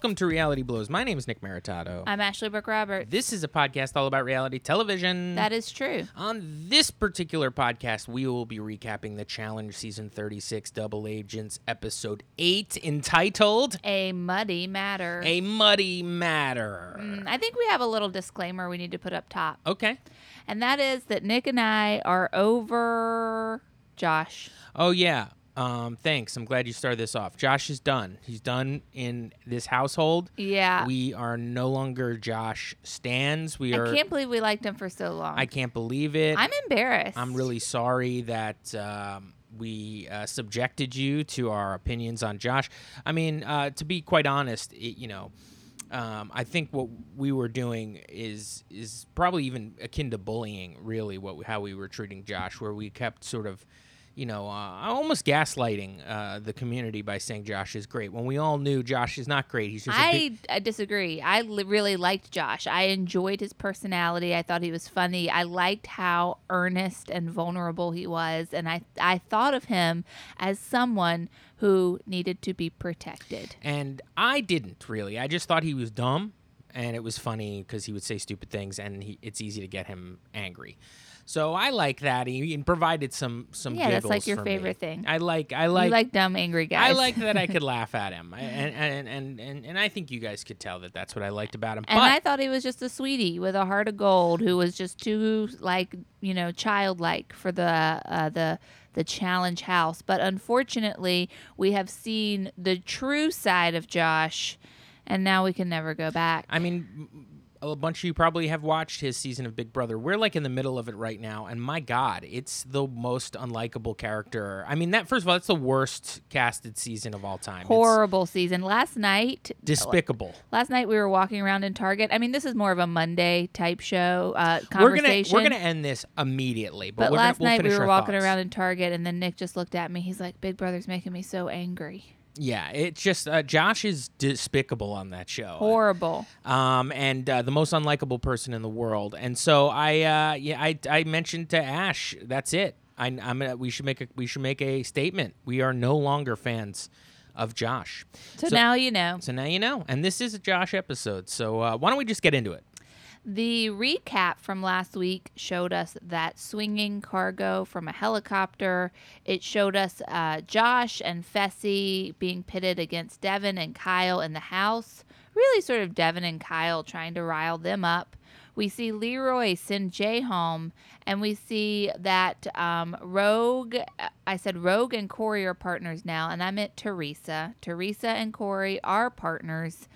welcome to Reality Blows. My name is Nick Maritato. I'm Ashley Brooke Roberts. This is a podcast all about reality television. That is true. On this particular podcast, we will be recapping the Challenge Season 36 Double Agents Episode 8 entitled A muddy matter. A Muddy Matter. Mm, I think we have a little disclaimer we need to put up top. Okay. And that is that Nick and I are over Josh. Oh, yeah. Um, thanks. I'm glad you started this off. Josh is done. He's done in this household. Yeah. We are no longer Josh stands. We are. I can't believe we liked him for so long. I can't believe it. I'm embarrassed. I'm really sorry that um, we uh, subjected you to our opinions on Josh. I mean, uh, to be quite honest, it, you know, um, I think what we were doing is is probably even akin to bullying. Really, what how we were treating Josh, where we kept sort of. You know, uh, almost gaslighting uh, the community by saying Josh is great when we all knew Josh is not great. He's just a I, big, I disagree. I li- really liked Josh. I enjoyed his personality. I thought he was funny. I liked how earnest and vulnerable he was, and I I thought of him as someone who needed to be protected. And I didn't really. I just thought he was dumb, and it was funny because he would say stupid things, and he, it's easy to get him angry. So I like that. He, provided some some. Yeah, that's like your for me. favorite thing. I like. I like you like. dumb, angry guys. I like that I could laugh at him, I- and and, and and and I think you guys could tell that that's what I liked about him. And but I thought he was just a sweetie with a heart of gold who was just too like you know childlike for the uh, the the challenge house. But unfortunately, we have seen the true side of Josh, and now we can never go back. I mean, a bunch of you probably have watched his season of Big Brother. We're like in the middle of it right now, and my God, it's the most unlikable character. I mean, that first of all, it's the worst casted season of all time. It's Horrible season. Last night, despicable. last night we were walking around in Target. I mean, this is more of a Monday type show uh, We're gonna we're gonna end this immediately, but, but we're last gonna, we'll night we were walking thoughts. around in Target, and then Nick just looked at me. He's like, "Big Brother's making me so angry." Yeah, it's just uh, Josh is despicable on that show. Horrible. um, and uh, the most unlikable person in the world. And so I, uh, yeah, I, I mentioned to Ash, that's it. I, I'm, gonna, we should make a, we should make a statement. We are no longer fans of Josh. So, So- now you know. So now you know. And this is a Josh episode. So uh, why don't we just get into it? The recap from last week showed us that swinging cargo from a helicopter. It showed us uh, Josh and Fessy being pitted against Devin and Kyle in the house. Really, sort of Devin and Kyle trying to rile them up. We see Leroy send Jay home, and we see that um, Rogue. I said Rogue and Cory are partners now, and I meant Theresa. Theresa and Cory are partners.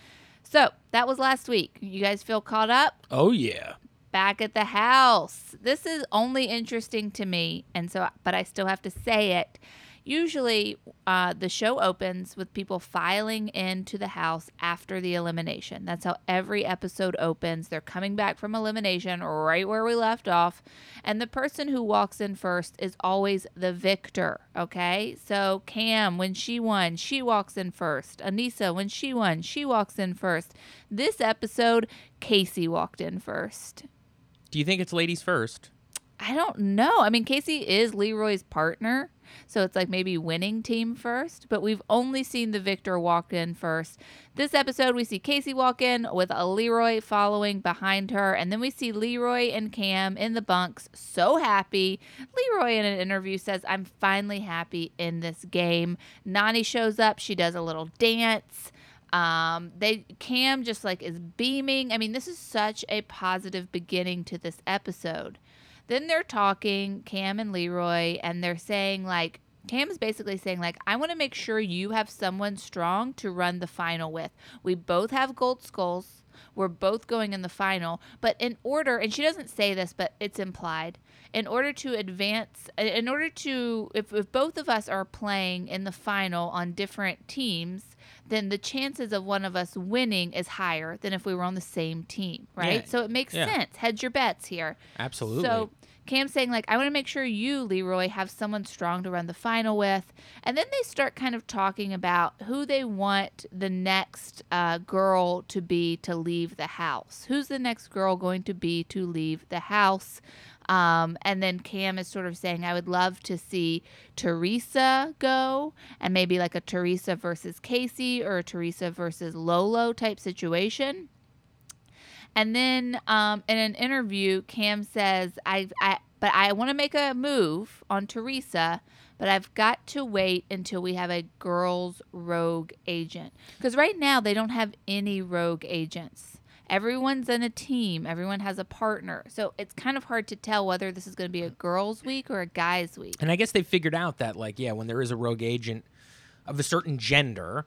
So that was last week. You guys feel caught up? Oh yeah. Back at the house. This is only interesting to me, and so, but I still have to say it. Usually, uh, the show opens with people filing into the house after the elimination. That's how every episode opens. They're coming back from elimination right where we left off. And the person who walks in first is always the victor. Okay. So, Cam, when she won, she walks in first. Aneesa, when she won, she walks in first. This episode, Kaycee walked in first. Do you think it's ladies first? I don't know. I mean, Kaycee is Leroy's partner, so it's like maybe winning team first, but we've only seen the victor walk in first. This episode, we see Kaycee walk in with a Leroy following behind her, and then we see Leroy and Cam in the bunks, so happy. Leroy in an interview says, I'm finally happy in this game. Nany shows up, she does a little dance. Um, they Cam just like is beaming. I mean, this is such a positive beginning to this episode. Then they're talking, Cam and Leroy, and they're saying like Cam is basically saying like I want to make sure you have someone strong to run the final with. We both have gold skulls. We're both going in the final, but in order, and she doesn't say this, but it's implied. In order to advance, in order to, if, if both of us are playing in the final on different teams, then the chances of one of us winning is higher than if we were on the same team, right? Yeah. So it makes Yeah. sense. Hedge your bets here. Absolutely. So Cam's saying like, I want to make sure you, Leroy, have someone strong to run the final with. And then they start kind of talking about who they want the next uh, girl to be to leave the house. Who's the next girl going to be to leave the house? Um, and then Cam is sort of saying, I would love to see Theresa go and maybe like a Theresa versus Kaycee or a Theresa versus Lolo type situation. And then um, in an interview, Cam says, I, I but I want to make a move on Theresa, but I've got to wait until we have a girls rogue agent. Because right now they don't have any rogue agents. Everyone's in a team, everyone has a partner. So it's kind of hard to tell whether this is going to be a girls' week or a guys' week. And I guess they figured out that, like, yeah, when there is a rogue agent of a certain gender,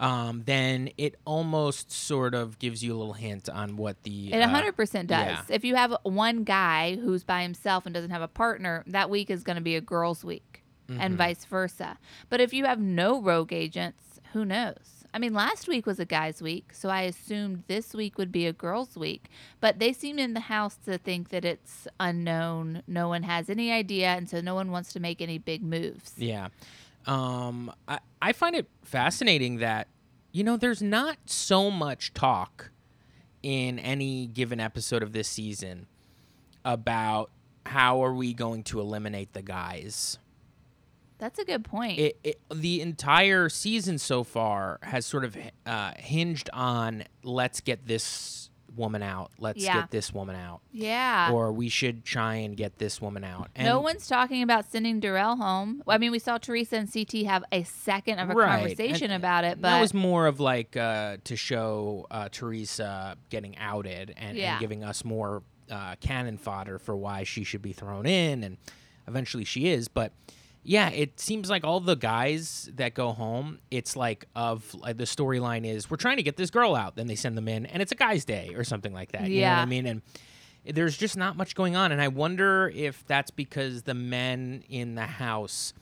um, then it almost sort of gives you a little hint on what the. It uh, 100% does. yeah. If you have one guy who's by himself and doesn't have a partner, that week is going to be a girls' week Mm-hmm. and vice versa. But if you have no rogue agents, who knows? I mean, last week was a guys' week, so I assumed this week would be a girls' week. But they seem in the house to think that it's unknown. No one has any idea, and so no one wants to make any big moves. Yeah. Um, I, I find it fascinating that, you know, there's not so much talk in any given episode of this season about how are we going to eliminate the guys. That's a good point. It, it, the entire season so far has sort of uh, hinged on let's get this woman out, let's Yeah. get this woman out, yeah. or we should try and get this woman out. And no one's talking about sending Darrell home. I mean, we saw Theresa and CT have a second of a Right, conversation and about it, but that was more of like uh, to show uh, Theresa getting outed and, Yeah. and giving us more uh, cannon fodder for why she should be thrown in, and eventually she is. But yeah, it seems like all the guys that go home, it's like of like the storyline is we're trying to get this girl out, then they send them in, and it's a guy's day or something like that. You know what Yeah. I mean? And there's just not much going on, and I wonder if that's because the men in the house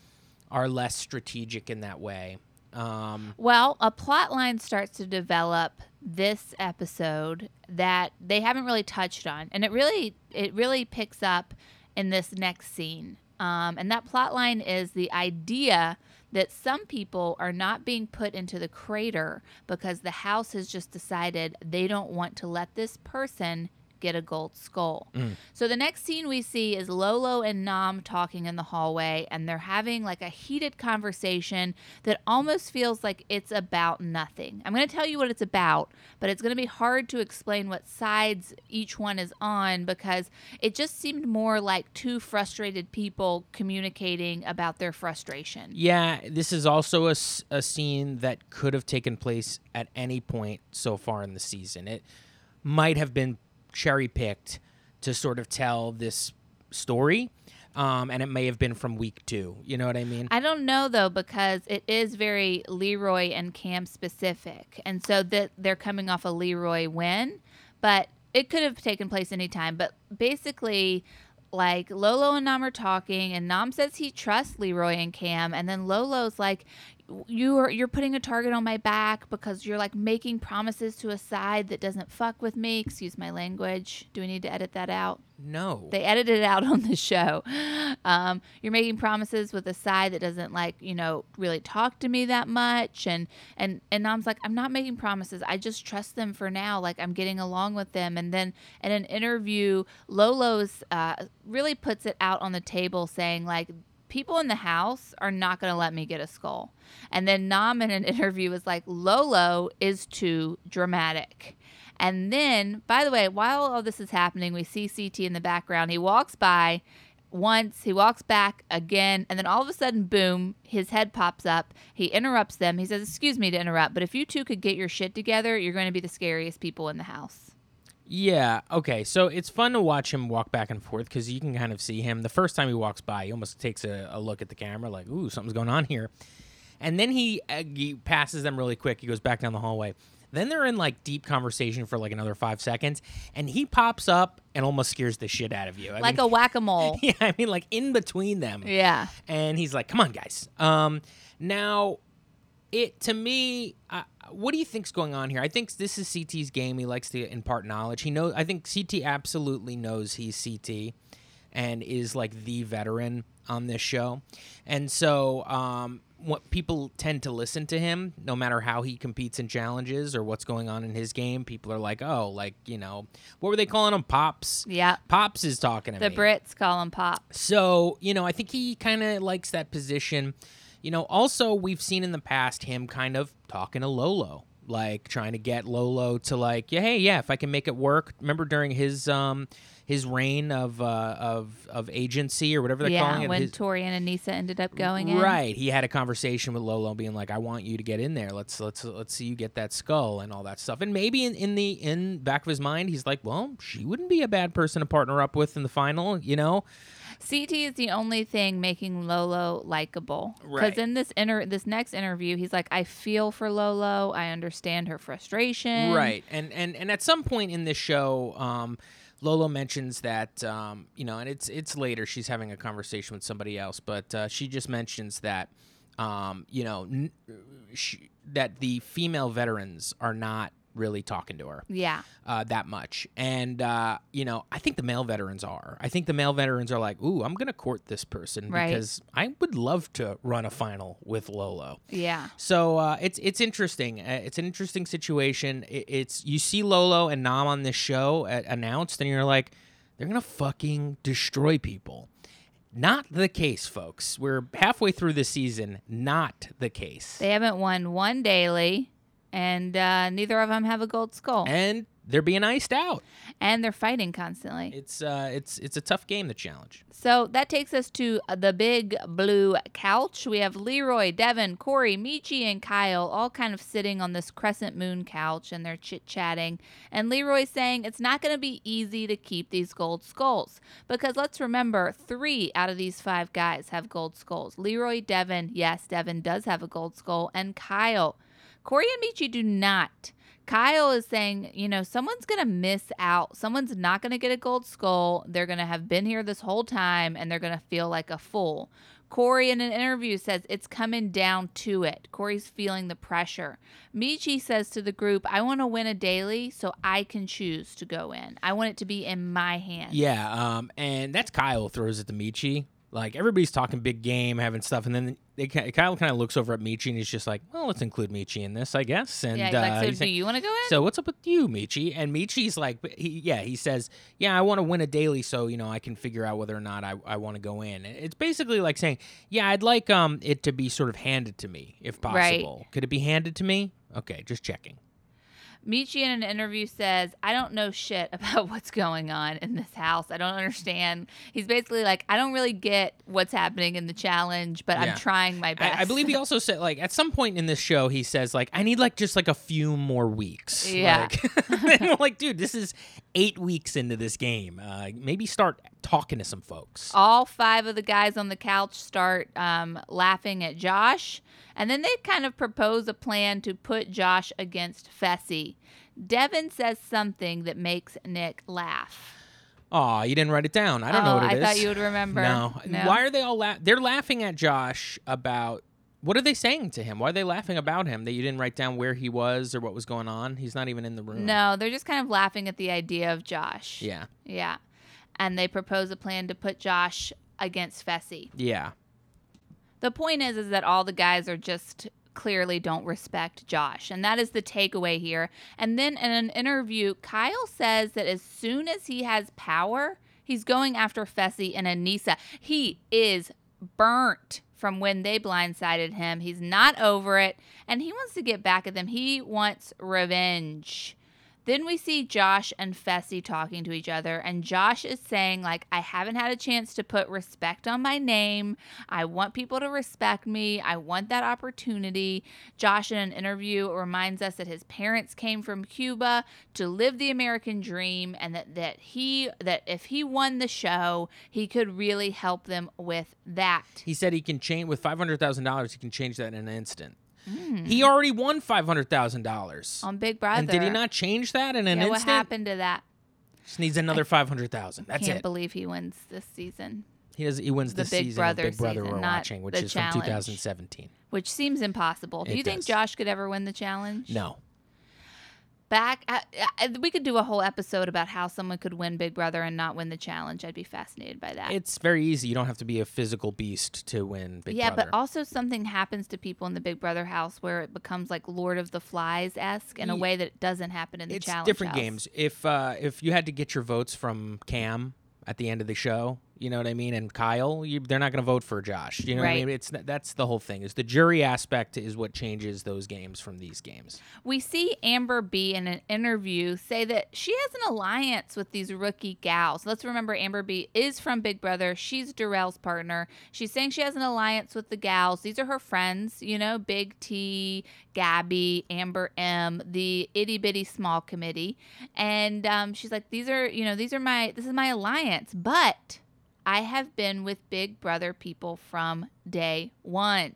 are less strategic in that way. Um, Well, a plot line starts to develop this episode that they haven't really touched on, and it really it really picks up in this next scene. Um, and that plot line is the idea that some people are not being put into the crater because the house has just decided they don't want to let this person get a gold skull. Mm. So the next scene we see is Lolo and Nam talking in the hallway, and they're having like a heated conversation that almost feels like it's about nothing. I'm going to tell you what it's about, but it's going to be hard to explain what sides each one is on because it just seemed more like two frustrated people communicating about their frustration. yeah, this is also a, a scene that could have taken place at any point so far in the season. It might have been cherry picked to sort of tell this story, um, and it may have been from week two. You know what I mean? I don't know though because it is very Leroy and Cam specific, and so that they're coming off a Leroy win, but it could have taken place anytime. But basically, like Lolo and Nam are talking, and Nam says he trusts Leroy and Cam, and then Lolo's like, "You are you're putting a target on my back because you're like making promises to a side that doesn't fuck with me." Excuse my language. Do we need to edit that out? no. They edited it out on the show. Um, you're making promises with a side that doesn't like, you know, really talk to me that much. And and and Nam's like, I'm not making promises. I just trust them for now. Like I'm getting along with them. And then in an interview, Lolo's uh, really puts it out on the table, saying like. People in the house are not going to let me get a skull. And then Nam in an interview was like, Lolo is too dramatic. And then, by the way, while all this is happening, we see CT in the background. He walks by once, he walks back again, and then all of a sudden, boom, his head pops up. He interrupts them. He says, Excuse me to interrupt, but if you two could get your shit together, you're going to be the scariest people in the house. Yeah. Okay. So it's fun to watch him walk back and forth because you can kind of see him. The first time he walks by, he almost takes a, a look at the camera, like, "Ooh, something's going on here," and then he, uh, he passes them really quick. He goes back down the hallway. Then they're in like deep conversation for like another five seconds, and he pops up and almost scares the shit out of you. I Like mean, a whack a mole. yeah, I mean, like in between them yeah. and he's like, "Come on, guys." Um, now, it to me, uh, what do you think's going on here? I think this is CT's game. He likes to impart knowledge. He knows. I think CT absolutely knows he's CT. and is like the veteran on this show. And so, um, what people tend to listen to him, no matter how he competes in challenges or what's going on in his game. People are like, oh, like you know, what were they calling him? Pops. Yeah. Pops is talking to The me. Brits call him Pop. So, you know, I think he kind of likes that position. You know, also, we've seen in the past him kind of talking to Lolo, like trying to get Lolo to, like, yeah, hey, yeah, if I can make it work. Remember during his, um, his reign of uh, of of agency or whatever they're calling Yeah, it. when his- Tori and Aneesa ended up going in. Right. He had a conversation with Lolo being like, I want you to get in there. Let's let's let's see you get that skull and all that stuff. And maybe in, in the in back of his mind he's like, Well, she wouldn't be a bad person to partner up with in the final, you know? CT is the only thing making Lolo likable. Because Right. in this inter- this next interview, he's like, I feel for Lolo. I understand her frustration. Right. And and and at some point in this show, um, Lolo mentions that um, you know, and it's it's later. She's having a conversation with somebody else, but uh, she just mentions that um, you know n- she, that the female veterans are not really talking to her Yeah. uh, that much, and uh, you know, I think the male veterans are. I think the male veterans are like, "Ooh, I'm gonna court this person Right. because I would love to run a final with Lolo." Yeah. So uh, it's it's interesting. Uh, it's an interesting situation. It, it's you see Lolo and Nam on this show uh, announced, and you're like, they're gonna fucking destroy people. Not the case, folks. We're halfway through the season. Not the case. They haven't won one daily, and uh, neither of them have a gold skull. and they're being iced out. and they're fighting constantly. It's uh, it's it's a tough game. The challenge. So that takes us to uh, the big blue couch. We have Leroy, Devin, Cory, Michi, and Kyle all kind of sitting on this crescent moon couch and they're chit chatting. And Leroy's saying it's not going to be easy to keep these gold skulls because let's remember three out of these five guys have gold skulls. Leroy, Devin, yes, Devin does have a gold skull, and Kyle. Cory and Michi do not. Kyle is saying, you know, someone's going to miss out. Someone's not going to get a gold skull. They're going to have been here this whole time and they're going to feel like a fool. Cory in an interview says it's coming down to it. Cory's feeling the pressure. Michi says to the group, I want to win a daily so I can choose to go in. I want it to be in my hands. Yeah, um, and that's Kyle throws it to Michi. Like everybody's talking big game, having stuff, and then they, Kyle kind of looks over at Michi and he's just like, "Well, let's include Michi in this, I guess." And Yeah, he's uh, like, so he's do like, you want to go in? so what's up with you, Michi? And Michi's like, he, yeah, he says, yeah, I want to win a daily, so you know I can figure out whether or not I, I want to go in. It's basically like saying, yeah, I'd like um it to be sort of handed to me if Right. possible. Could it be handed to me? Okay, just checking. Michi in an interview says, I don't know shit about what's going on in this house. I don't understand. He's basically like, I don't really get what's happening in the challenge, but Yeah. I'm trying my best. I, I believe he also said like at some point in this show he says like I need like just like a few more weeks. Yeah. Like, like, dude, this is eight weeks into this game. Uh, maybe start talking to some folks. all five of the guys on the couch start um, laughing at Josh, and then they kind of propose a plan to put Josh against Fessy. Devin says something that makes Nick laugh. Aw, you didn't write it down. I don't know Oh, what it I is. thought you would remember. No. No. Why are they all la- They're laughing at Josh about what are they saying to him? Why are they laughing about him? That you didn't write down where he was or what was going on? He's not even in the room. No, they're just kind of laughing at the idea of Josh. Yeah. Yeah. And they propose a plan to put Josh against Fessy. Yeah. The point is is that all the guys are just clearly don't respect Josh. And that is the takeaway here. And then in an interview, Kyle says that as soon as he has power, he's going after Fessy and Aneesa. He is burnt from when they blindsided him. He's not over it and he wants to get back at them. He wants revenge. Then we see Josh and Fessy talking to each other, and Josh is saying, like, I haven't had a chance to put respect on my name. I want people to respect me. I want that opportunity. Josh, in an interview, reminds us that his parents came from Cuba to live the American dream, and that, that he that if he won the show, he could really help them with that. He said he can change with five hundred thousand dollars. He can change that in an instant. Hmm. He already won five hundred thousand dollars. On Big Brother. And did he not change that in an Yeah, what happened to that? Just needs another five hundred thousand. That's Can't it. believe he wins this season. He does. He wins the the Big season Brother Big Brother season, we're watching, which is from 2017. which seems impossible. Do It you think. Josh could ever win the challenge? No. Back. We could do a whole episode about how someone could win Big Brother and not win the challenge. I'd be fascinated by that. It's very easy. You don't have to be a physical beast to win Big yeah, Brother. but also something happens to people in the Big Brother house where it becomes like Lord of the Flies esque in a way that doesn't happen in the it's challenge. different house. games. If uh, if you had to get your votes from Cam at the end of the show, you know what I mean, and Kyle, you, they're not going to vote for Josh. You know what I mean? It's that's the whole thing. Is the jury aspect is what changes those games from these games. We see Amber B in an interview say that she has an alliance with these rookie gals. Let's remember Amber B is from Big Brother. She's Darrell's partner. She's saying she has an alliance with the gals. These are her friends, you know, Big T, Gabby, Amber M, the itty bitty small committee. And um, she's like, these are, you know, these are my, this is my alliance. But I have been with Big Brother people from day one.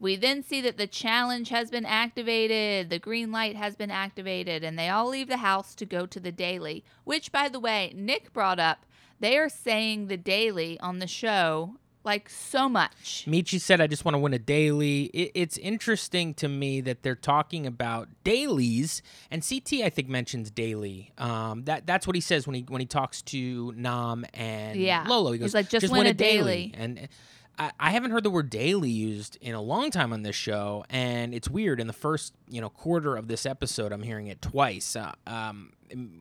We then see that the challenge has been activated, the green light has been activated, and they all leave the house to go to the daily. Which, by the way, Nick brought up. They are saying the daily on the show like so much. Michi said, "I just want to win a daily." It, it's interesting to me that they're talking about dailies, and CT I think mentions daily. Um, that that's what he says when he when he talks to Nam and Yeah. Lolo. He He's goes, like, "Just win a daily." and. I I haven't heard the word daily used in a long time on this show, and it's weird. In the first, you know, quarter of this episode, I'm hearing it twice. Uh, um,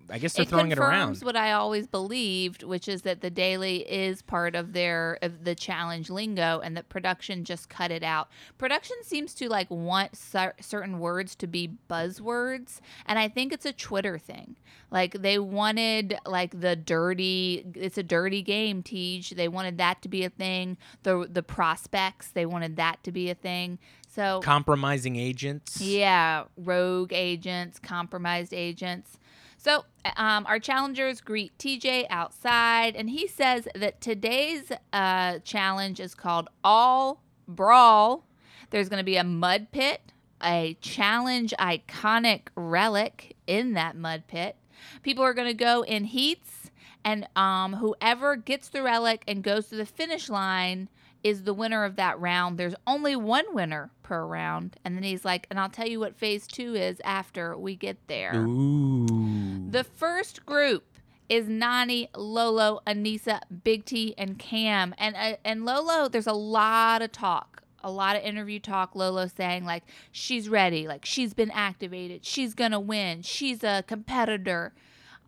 I guess they're it throwing it around. what I always believed, which is that the daily is part of their of the challenge lingo, and that production just cut it out. Production seems to like want cer- certain words to be buzzwords, and I think it's a Twitter thing. Like they wanted like the dirty, it's a dirty game. Tej, they wanted that to be a thing. The the prospects, they wanted that to be a thing. So Compromising agents. yeah, rogue agents, compromised agents. So, um, our challengers greet TJ outside, and he says that today's uh, challenge is called All Brawl. There's going to be a mud pit, a challenge iconic relic in that mud pit. People are going to go in heats, and um, whoever gets the relic and goes to the finish line is the winner of that round. There's only one winner per round. And then he's like, and I'll tell you what phase two is after we get there. Ooh. The first group is Nany, Lolo, Aneesa, Big T, and Cam. And uh, and Lolo, there's a lot of talk, a lot of interview talk. Lolo saying like she's ready, like she's been activated, she's gonna win, she's a competitor.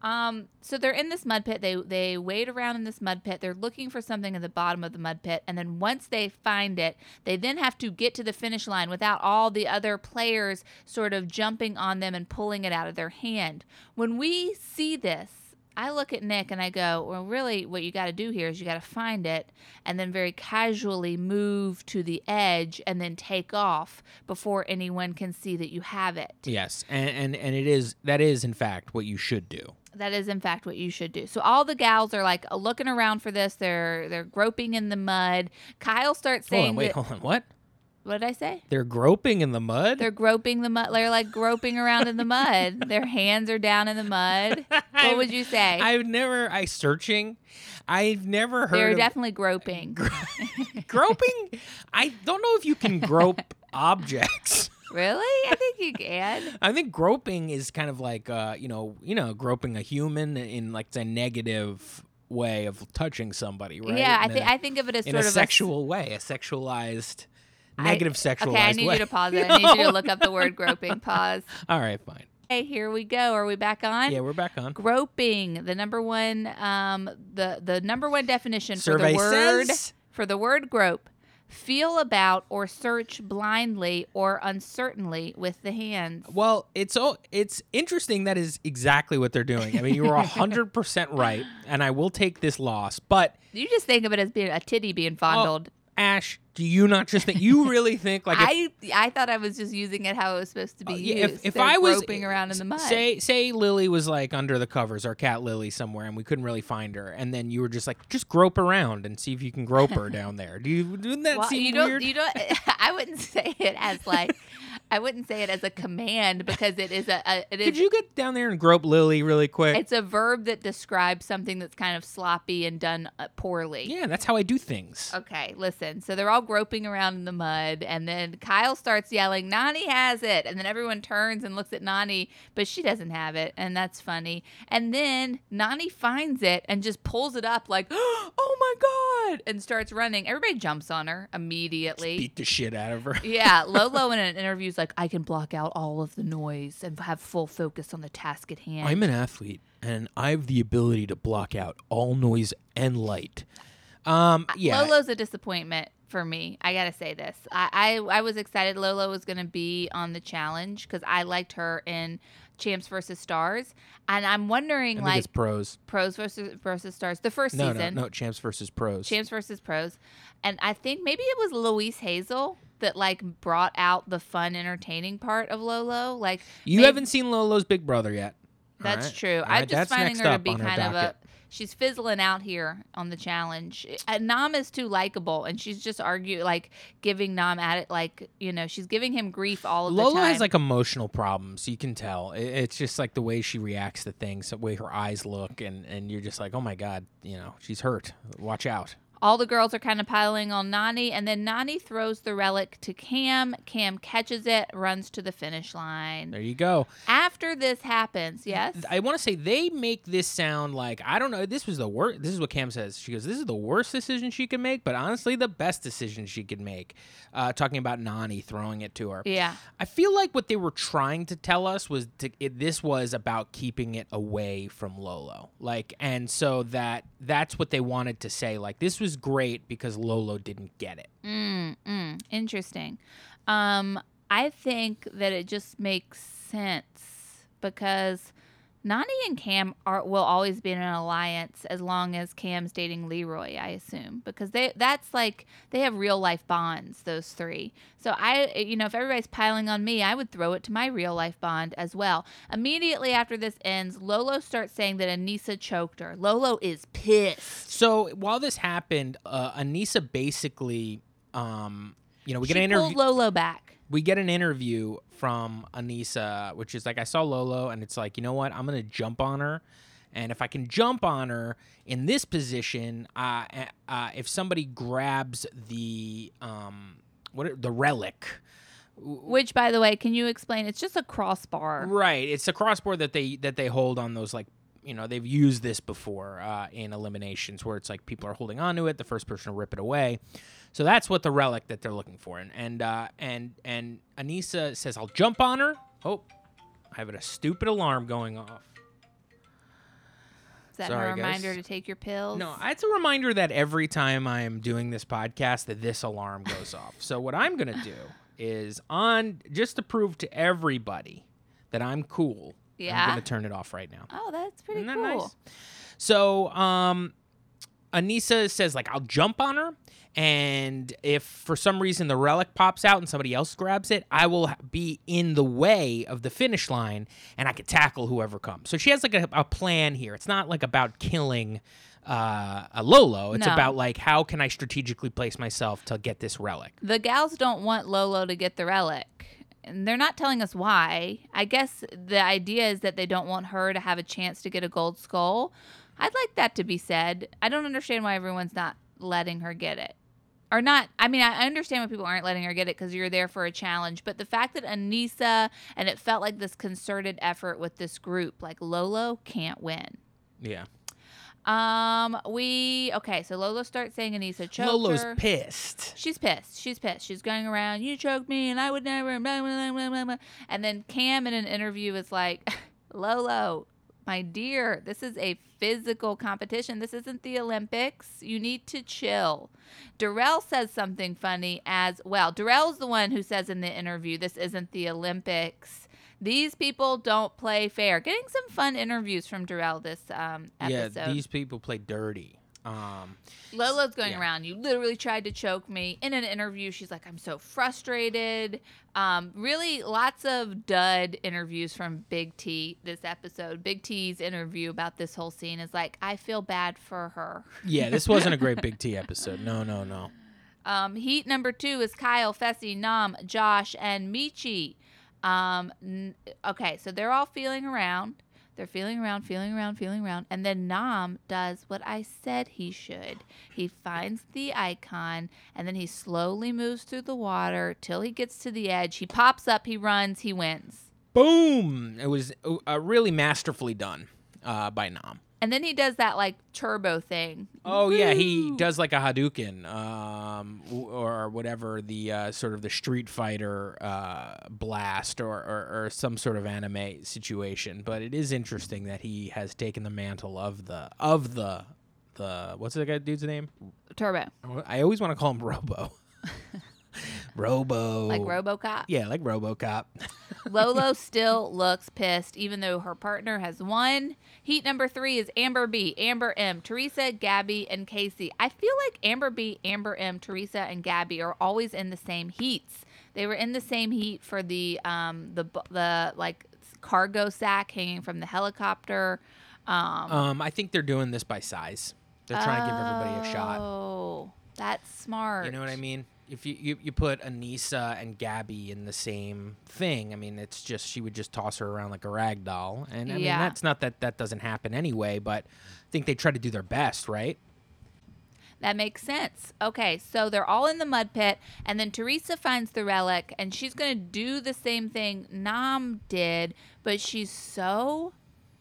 Um, so they're in this mud pit. They they wade around in this mud pit. They're looking for something at the bottom of the mud pit, and then once they find it, they then have to get to the finish line without all the other players sort of jumping on them and pulling it out of their hand. When we see this, I look at Nick and I go, well, really, what you got to do here is you got to find it and then very casually move to the edge and then take off before anyone can see that you have it. Yes, and, and and it is that is in fact what you should do. That is in fact what you should do. So all the gals are like looking around for this. They're they're groping in the mud. Kyle starts saying, Hold on, wait, that- hold on. What? "What did I say?" They're groping in the mud. They're groping the mud. They're like groping around in the mud. Their hands are down in the mud. What would you say? I've never. I searching. I've never heard. They're of definitely groping. groping. I don't know if you can grope objects. Really? I think you can. I think groping is kind of like uh, you know, you know, groping a human in like a negative way of touching somebody, right? Yeah, I In think a- I think of it as in sort a of sexual way, a sexualized, I- negative sexualized Okay, I need way. you to pause it. I need you to look up the word groping. Pause. All right, fine. Hey, here we go. Are we back on? Yeah, we're back on. groping the number one um the the number one definition Survey for the word says- for the word grope feel about or search blindly or uncertainly with the hands Well, it's oh, it's interesting. That is exactly what they're doing. I mean, you were hundred percent right, and I will take this loss. But you just think of it as being a titty being oh, fondled Ash, do you not just think you really think like if, I I thought I was just using it how it was supposed to be Uh, used. if, if I was groping around in the mud, say say Lily was like under the covers, our cat Lily somewhere, and we couldn't really find her, and then you were just like, just grope around and see if you can grope her down there. Do you? Wouldn't that well, seem you don't weird? you don't. I wouldn't say it as like I wouldn't say it as a command because it is a, a it is Could you get down there and grope Lily really quick? it's a verb that describes something that's kind of sloppy and done uh, poorly. yeah, that's how I do things. Okay, listen. So they're all groping around in the mud, and then Kyle starts yelling, Nany has it. And then everyone turns and looks at Nany, but she doesn't have it. And that's funny. And then Nany finds it and just pulls it up, like, oh my God, and starts running. Everybody jumps on her immediately. Beat the shit out of her. yeah, Lolo in an interview is like, I can block out all of the noise and have full focus on the task at hand. I'm an athlete, and I have the ability to block out all noise and light. Um, yeah, Lolo's a disappointment for me. I gotta say this. I I, I was excited Lolo was gonna be on the challenge because I liked her in Champs versus Stars, and I'm wondering like it's pros. pros versus versus stars the first No, season, no, no. Champs versus pros. Champs versus pros, and I think maybe it was Louise Hazel that like brought out the fun, entertaining part of Lolo. Like you maybe- haven't seen Lolo's Big Brother yet. That's right? true. All I'm right, just that's finding her to be kind of a. She's fizzling out here on the challenge. Uh, Nam is too likable, and she's just argue like giving Nam at it like you know she's giving him grief all of the Lola time. has like emotional problems. You can tell. It's just like the way she reacts to things, the way her eyes look, and and you're just like, oh my god, you know, she's hurt. Watch out. All the girls are kind of piling on Nany, and then Nany throws the relic to Cam. Cam catches it, runs to the finish line. There you go. After this happens, yes, I want to say they make this sound like I don't know. This was the worst. This is what Cam says. She goes, "This is the worst decision she could make, but honestly, the best decision she could make." Uh, talking about Nany throwing it to her. yeah, I feel like what they were trying to tell us was to, it, this was about keeping it away from Lolo. Like, and so that that's what they wanted to say. Like, this was great because Lolo didn't get it. Mm, mm, interesting. Um, I think that it just makes sense because Nany and Cam are will always be in an alliance as long as Cam's dating Leroy, I assume, because they that's like they have real life bonds, those three. So I, you know, if everybody's piling on me, I would throw it to my real life bond as well. Immediately after this ends, Lolo starts saying that Aneesa choked her. Lolo is pissed. So while this happened, uh, Aneesa basically, um, you know, we get she an interview. Lolo back. We get an interview from Aneesa, which is like I saw Lolo, and it's like you know what, I'm gonna jump on her, and if I can jump on her in this position, uh, uh, if somebody grabs the um, what the relic. Which, by the way, can you explain? It's just a crossbar. Right, it's a crossbar that they that they hold on those like you know they've used this before uh, in eliminations where it's like people are holding onto it, the first person to rip it away. So that's what the relic that they're looking for, and and uh, and and Aneesa says, "I'll jump on her." Oh, I have a stupid alarm going off. Is that Sorry, a reminder guys. to take your pills? No, it's a reminder that every time I am doing this podcast, that this alarm goes off. So what I'm gonna do is on just to prove to everybody that I'm cool. Yeah. I'm gonna turn it off right now. Oh, that's pretty Isn't that cool. nice? So, um, Aneesa says like I'll jump on her, and if for some reason the relic pops out and somebody else grabs it, I will be in the way of the finish line, and I could tackle whoever comes. So she has like a, a plan here. It's not like about killing. Uh, a Lolo. It's No. about like how can I strategically place myself to get this relic. The gals don't want Lolo to get the relic. And they're not telling us why. I guess the idea is that they don't want her to have a chance to get a gold skull. I'd like that to be said. I don't understand why everyone's not letting her get it. Or not, I mean, I understand why people aren't letting her get it because you're there for a challenge. But the fact that Aneesa, and it felt like this concerted effort with this group, like Lolo can't win. Yeah, Um, we, okay, so Lolo starts saying Aneesa choked Lolo's her. pissed. She's pissed. She's pissed. She's going around, you choked me and I would never. Blah, blah, blah, blah, blah. And then Cam in an interview is like, Lolo, my dear, this is a physical competition. This isn't the Olympics. You need to chill. Darrell says something funny as well. Darrell's the one who says in the interview, this isn't the Olympics. These people don't play fair. Getting some fun interviews from Darrell this um, episode. Yeah, these people play dirty. Um, Lolo's going Yeah. around. You literally tried to choke me. In an interview, she's like, I'm so frustrated. Um, really, lots of dud interviews from Big T this episode. Big T's interview about this whole scene is like, I feel bad for her. yeah, this wasn't a great Big T episode. No, no, no. Um, heat number two is Kyle, Fessy, Nam, Josh, and Michi. Um, n- okay, so they're all feeling around. They're feeling around, feeling around, feeling around. And then Nam does what I said he should. He finds the icon and then he slowly moves through the water till he gets to the edge. He pops up, he runs, he wins. Boom! It was uh, really masterfully done uh, by Nam. And then he does that like turbo thing. Oh yeah, he does like a Hadouken, um, or whatever the uh, sort of the Street Fighter uh, blast, or, or or some sort of anime situation. But it is interesting that he has taken the mantle of the of the the what's the guy dude's name? Turbo. I always want to call him Robo. Robo. Like Robocop. Yeah, like RoboCop. Lolo still looks pissed, even though her partner has won. Heat number three is Amber B, Amber M, Theresa, Gabby, and Kaycee. I feel like Amber B, Amber M, Theresa, and Gabby are always in the same heats. They were in the same heat for the um the the like cargo sack hanging from the helicopter. Um, Um, I think they're doing this by size. They're trying to give everybody a shot. Oh, that's smart. You know what I mean? If you, you, you put Aneesa and Gabby in the same thing, I mean, it's just she would just toss her around like a rag doll, and I mean that's not that that doesn't happen anyway. But I think they try to do their best, right? That makes sense. Okay, so they're all in the mud pit, and then Theresa finds the relic, and she's going to do the same thing Nam did, but she's so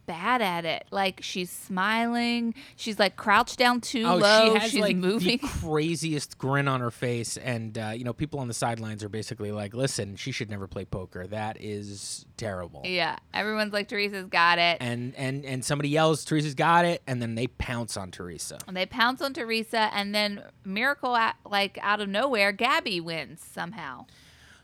bad at it. Like, she's smiling, she's like crouched down too oh, low, she has she's like moving. the craziest grin on her face, and uh, you know, people on the sidelines are basically like, "Listen, she should never play poker. That is terrible." yeah, everyone's like, Theresa's got it. And and and somebody yells, "Theresa's got it!" and then they pounce on Theresa. And they pounce on Theresa, and then miracle, at, like out of nowhere, Gabby wins somehow.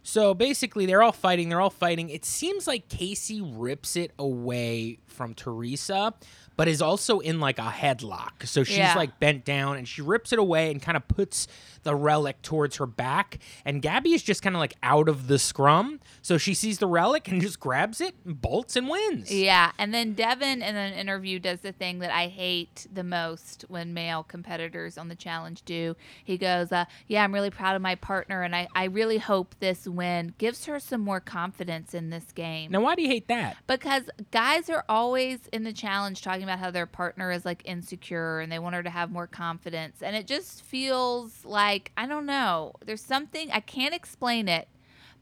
So basically, they're all fighting. They're all fighting. It seems like Kaycee rips it away from Theresa, but is also in like a headlock. So she's Yeah. like bent down and she rips it away and kind of puts the relic towards her back. And Gabby is just kind of like out of the scrum. So she sees the relic and just grabs it, and bolts, and wins. Yeah, and then Devin in an interview does the thing that I hate the most when male competitors on the challenge do. He goes, uh, "Yeah, I'm really proud of my partner, and I, I really hope this win gives her some more confidence in this game." Now, why do you hate that? Because guys are always in the challenge talking about how their partner is like insecure and they want her to have more confidence. And it just feels like, I don't know, there's something, I can't explain it,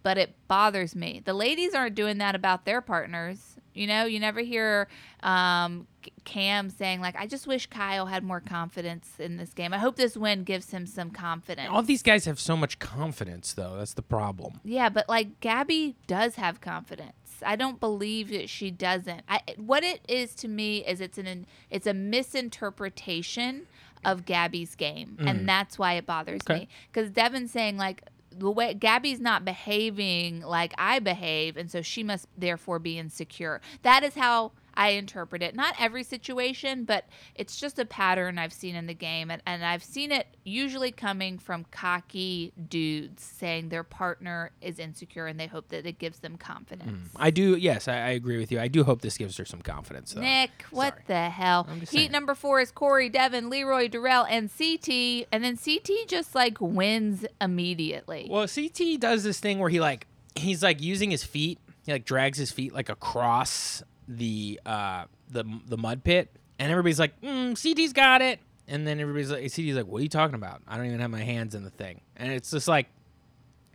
but it bothers me. The ladies aren't doing that about their partners. You know, you never hear um, Cam saying, like, I just wish Kyle had more confidence in this game. I hope this win gives him some confidence. All these guys have so much confidence, though. That's the problem. Yeah, but like Gabby does have confidence. I don't believe that she doesn't. I what it is to me is it's an it's a misinterpretation of Gabby's game, and mm. that's why it bothers Okay. me. Because Devin's saying like the way Gabby's not behaving like I behave, and so she must therefore be insecure. That is how I interpret it. Not every situation, but it's just a pattern I've seen in the game. And, and I've seen it usually coming from cocky dudes saying their partner is insecure and they hope that it gives them confidence. Mm. I do, yes, I, I agree with you. I do hope this gives her some confidence, though. Nick, what Sorry. the hell? Heat saying. number four is Cory, Devin, Leroy, Darrell, and CT. And then CT just like wins immediately. Well, CT does this thing where he like he's like using his feet. He like drags his feet like across the uh the the mud pit, and everybody's like, mm, "CT's got it." And then everybody's like, "CT's like, what are you talking about? I don't even have my hands in the thing." And it's just like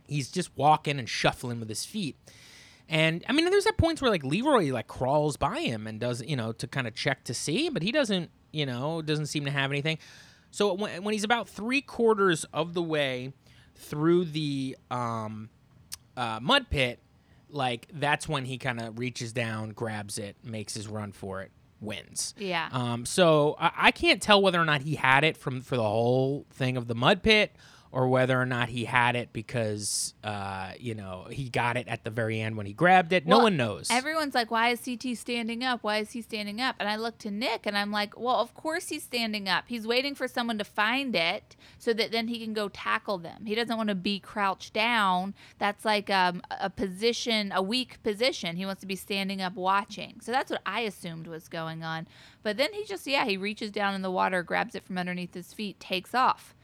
he's just walking and shuffling with his feet. And I mean, there's at points where like Leroy like crawls by him and does you know to kind of check to see, but he doesn't you know doesn't seem to have anything. So when, when he's about three quarters of the way through the um, uh, mud pit, like that's when he kind of reaches down, grabs it, makes his run for it, wins. Yeah. Um, so I, I can't tell whether or not he had it from for the whole thing of the mud pit, or whether or not he had it because uh, you know he got it at the very end when he grabbed it. no one knows. Everyone's like, why is CT standing up? Why is he standing up? And I look to Nick and I'm like, well, of course he's standing up. He's waiting for someone to find it so that then he can go tackle them. He doesn't want to be crouched down. That's like um, a position, a weak position. He wants to be standing up watching. So that's what I assumed was going on. But then he just, yeah, he reaches down in the water, grabs it from underneath his feet, takes off.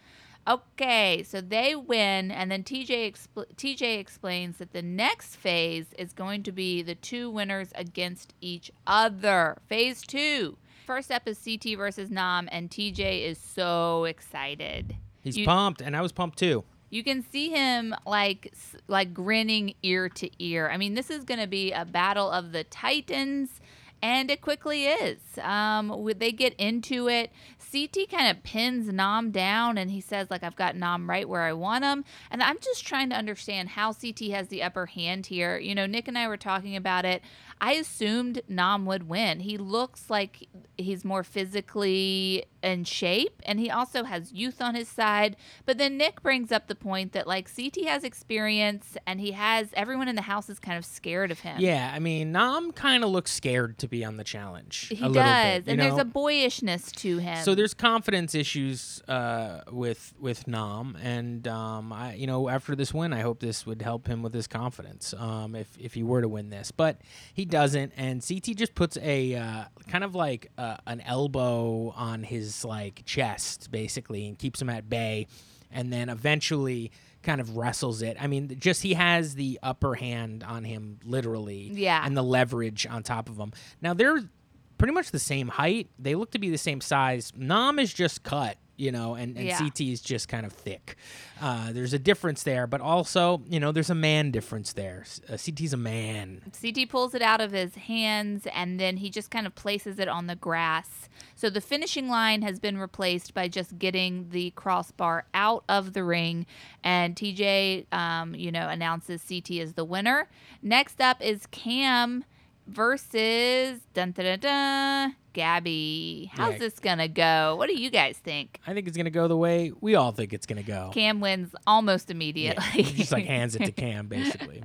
Okay, so they win, and then TJ expl- TJ explains that the next phase is going to be the two winners against each other. Phase two. First up is CT versus Nam, and TJ is so excited. He's You- pumped, and I was pumped too. You can see him like like grinning ear to ear. I mean, this is going to be a battle of the titans, and it quickly is. Um, they get into it. CT kind of pins Nam down, and he says like, "I've got Nam right where I want him." And I'm just trying to understand how CT has the upper hand here. You know, Nick and I were talking about it. I assumed Nam would win. He looks like he's more physically in shape, and he also has youth on his side. But then Nick brings up the point that like CT has experience, and he has everyone in the house is kind of scared of him. Yeah, I mean, Nam kind of looks scared to be on the challenge. he a little does, bit, and there's a boyishness to him. So there's confidence issues uh, with with Nam, and um, I, you know, after this win, I hope this would help him with his confidence. Um, if if he were to win this, but he doesn't, and CT just puts a uh, kind of like uh, an elbow on his like chest, basically, and keeps him at bay, and then eventually kind of wrestles it. I mean, just he has the upper hand on him, literally, Yeah. and the leverage on top of him. Now they're pretty much the same height. They look to be the same size. Nam is just cut, you know, and, and Yeah. CT is just kind of thick. Uh, there's a difference there, but also, you know, there's a man difference there. Uh, CT's a man. CT pulls it out of his hands and then he just kind of places it on the grass. So the finishing line has been replaced by just getting the crossbar out of the ring. And TJ, um, you know, announces CT as the winner. Next up is Cam versus dun dun dun, dun Gabby. How's Yeah. this gonna go? What do you guys think? I think it's gonna go the way we all think it's gonna go. Cam wins almost Yeah, immediately. he just like hands it to Cam, basically.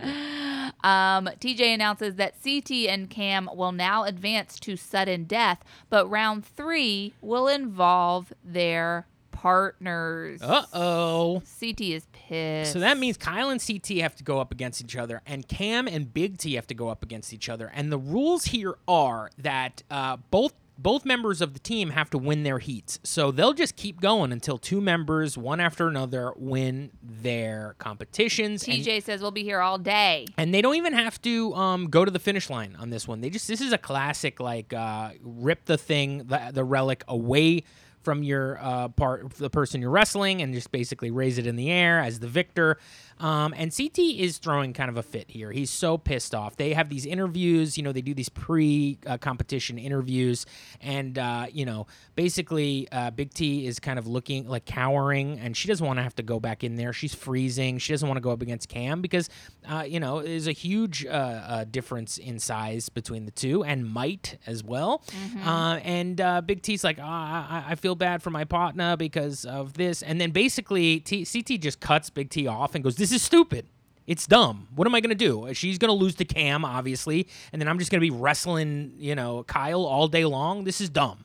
Um, TJ announces that CT and Cam will now advance to sudden death, but round three will involve their partners. Uh oh. CT is pissed. So that means Kyle and CT have to go up against each other, and Cam and Big T have to go up against each other. And the rules here are that uh, both both members of the team have to win their heats. So they'll just keep going until two members, one after another, win their competitions. and- TJ says we'll be here all day. and they don't even have to um, go to the finish line on this one. They just this is a classic like uh, rip the thing the, the relic away from your uh, part the person you're wrestling and just basically raise it in the air as the victor. Um, and CT is throwing kind of a fit here. He's so pissed off. They have these interviews, you know, they do these pre uh, competition interviews, and uh, you know, basically, uh, Big T is kind of looking like cowering, and she doesn't want to have to go back in there. She's freezing. She doesn't want to go up against Cam because, uh, you know, there's a huge uh, uh, difference in size between the two and might as well. Uh, and uh, Big T's like, ah, I, I feel bad for my partner because of this, and then basically, T- CT just cuts Big T off and goes, "This is stupid." It's dumb. What am I going to do? She's going to lose to Cam, obviously, and then I'm just going to be wrestling, you know, Kyle all day long. This is dumb.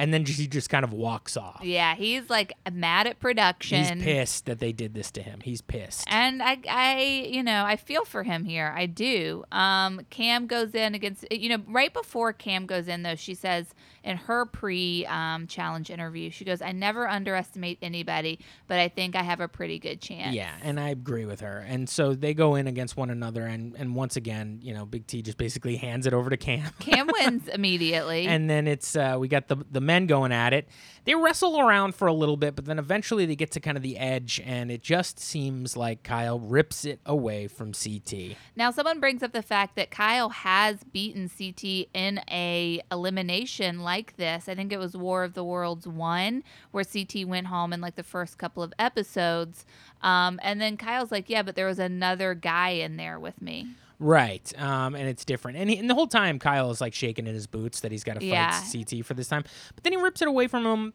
And then she just kind of walks off. Yeah, he's like mad at production. He's pissed that they did this to him. He's pissed. And I, I, you know, I feel for him here. I do. Um, Cam goes in against, you know, right before Cam goes in, though, she says in her pre um, challenge interview, she goes, I never underestimate anybody, but I think I have a pretty good chance. Yeah, and I agree with her. And so they go in against one another, and, and once again, you know, Big T just basically hands it over to Cam. Cam wins immediately. and then it's uh, we got the the men going at it. They wrestle around for a little bit, but then eventually they get to kind of the edge, and it just seems like Kyle rips it away from CT. Now, someone brings up the fact that Kyle has beaten CT in a elimination like this. I think it was War of the Worlds one, where CT went home in like the first couple of episodes. Um, and then Kyle's like, "Yeah, but there was another guy in there with me." Right, um, and it's different. And, he, and the whole time, Kyle is like shaking in his boots that he's got to fight Yeah. CT for this time. But then he rips it away from him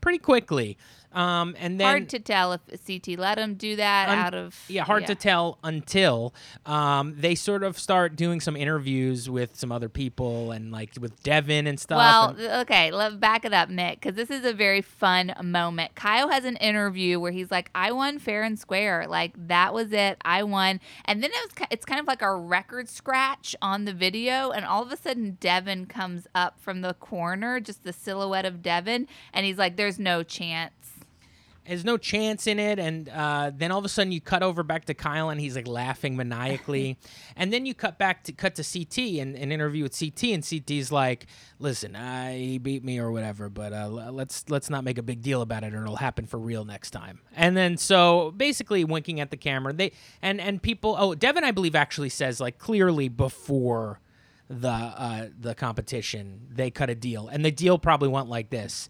pretty quickly. Um, and then Hard to tell if CT let him do that Un- out of yeah, hard to tell until um, they sort of start doing some interviews with some other people and like with Devin and stuff. Well, and- okay, let back it up, Nick, because this is a very fun moment. Kyle has an interview where he's like, "I won fair and square, like that was it, I won." And then it was, it's kind of like a record scratch on the video, and all of a sudden, Devin comes up from the corner, just the silhouette of Devin, and he's like, "There's no chance." There's no chance in it, and uh, then all of a sudden you cut over back to Kyle, and he's like laughing maniacally, and then you cut back to cut to CT and an interview with CT, and CT's like, "Listen, uh, he beat me or whatever, but uh, let's let's not make a big deal about it, or it'll happen for real next time." And then so basically winking at the camera, they and and people. Oh, Devin, I believe actually says like clearly before the uh, the competition, they cut a deal, and the deal probably went like this.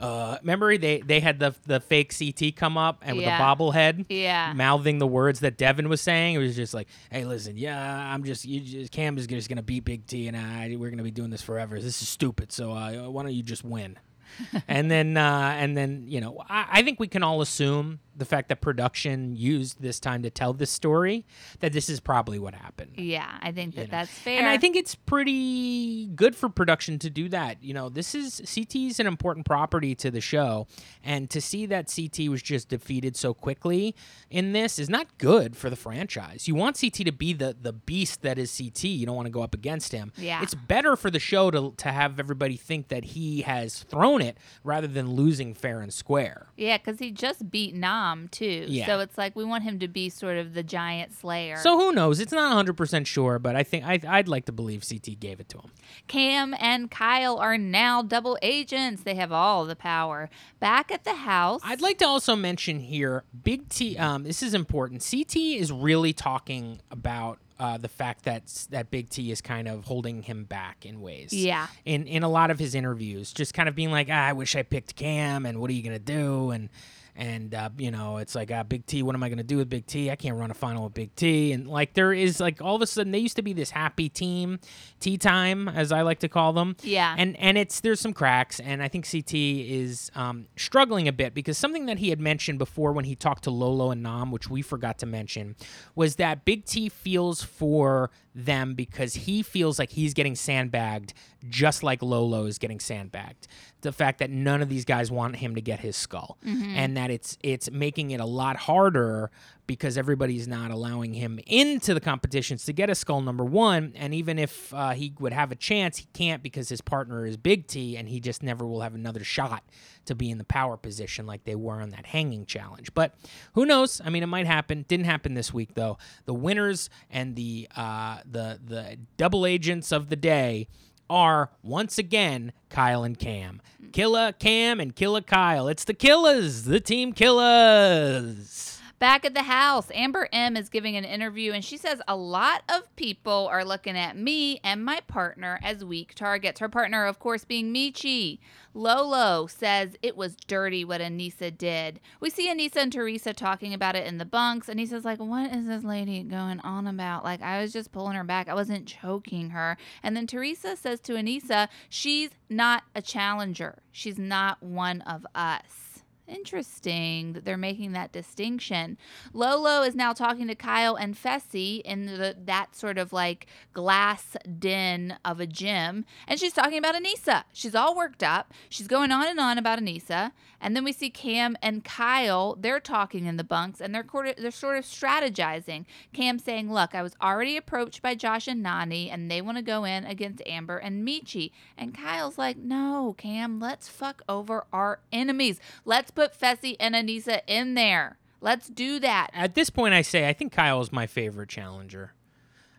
Uh, remember they they had the the fake CT come up and with Yeah. a bobblehead, Yeah. mouthing the words that Devin was saying. It was just like, "Hey, listen, yeah, I'm just, you just Cam is just gonna beat Big T, and I we're gonna be doing this forever. This is stupid. So uh, why don't you just win?" and then uh, and then you know I, I think we can all assume the fact that production used this time to tell this story that this is probably what happened. Yeah, I think that you know. that's fair. And I think it's pretty good for production to do that. You know, this is CT is an important property to the show, and to see that CT was just defeated so quickly in this is not good for the franchise. You want CT to be the the beast that is CT. You don't want to go up against him. Yeah. It's better for the show to to have everybody think that he has thrown it rather than losing fair and square. yeah, because he just beat Nam too. Yeah. So it's like we want him to be sort of the giant slayer. So who knows? It's not 100% sure, but I think I, I'd like to believe CT gave it to him. Cam and Kyle are now double agents. They have all the power. Back at the house. I'd like to also mention here, Big T. Um, this is important. CT is really talking about uh, the fact that that Big T is kind of holding him back in ways. Yeah. In in a lot of his interviews, just kind of being like, ah, I wish I picked Cam, and what are you gonna do? And and uh, you know, it's like, ah, Big T. What am I gonna do with Big T? I can't run a final with Big T. And like, there is like all of a sudden, they used to be this happy team, tea time, as I like to call them. Yeah. And and it's there's some cracks, and I think CT is um, struggling a bit because something that he had mentioned before when he talked to Lolo and Nam, which we forgot to mention, was that Big T feels for them because he feels like he's getting sandbagged just like Lolo is getting sandbagged. The fact that none of these guys want him to get his skull, and that it's it's making it a lot harder because everybody's not allowing him into the competitions to get a skull number one. And even if uh, he would have a chance, he can't because his partner is Big T, and he just never will have another shot to be in the power position like they were on that hanging challenge. But who knows? I mean, it might happen. Didn't happen this week though. The winners and the uh, the the double agents of the day are once again Kyle and Cam. Killa Cam and Killa Kyle. It's the Killas, the team Killas. Back at the house, Amber M is giving an interview and she says a lot of people are looking at me and my partner as weak targets. Her partner, of course, being Michi. Lolo says it was dirty what Aneesa did. We see Aneesa and Theresa talking about it in the bunks. Aneesa's like, What is this lady going on about? Like, I was just pulling her back, I wasn't choking her. And then Theresa says to Aneesa, She's not a challenger, she's not one of us. Interesting that they're making that distinction. Lolo is now talking to Kyle and Fessy in the, that sort of like glass den of a gym, and she's talking about Aneesa. She's all worked up. She's going on and on about Aneesa, and then we see Cam and Kyle. They're talking in the bunks, and they're they're sort of strategizing. Cam saying, "Look, I was already approached by Josh and Nany, and they want to go in against Amber and Michi." And Kyle's like, "No, Cam, let's fuck over our enemies. Let's put Fessy and Aneesa in there. Let's do that." At this point, I say I think Kyle is my favorite challenger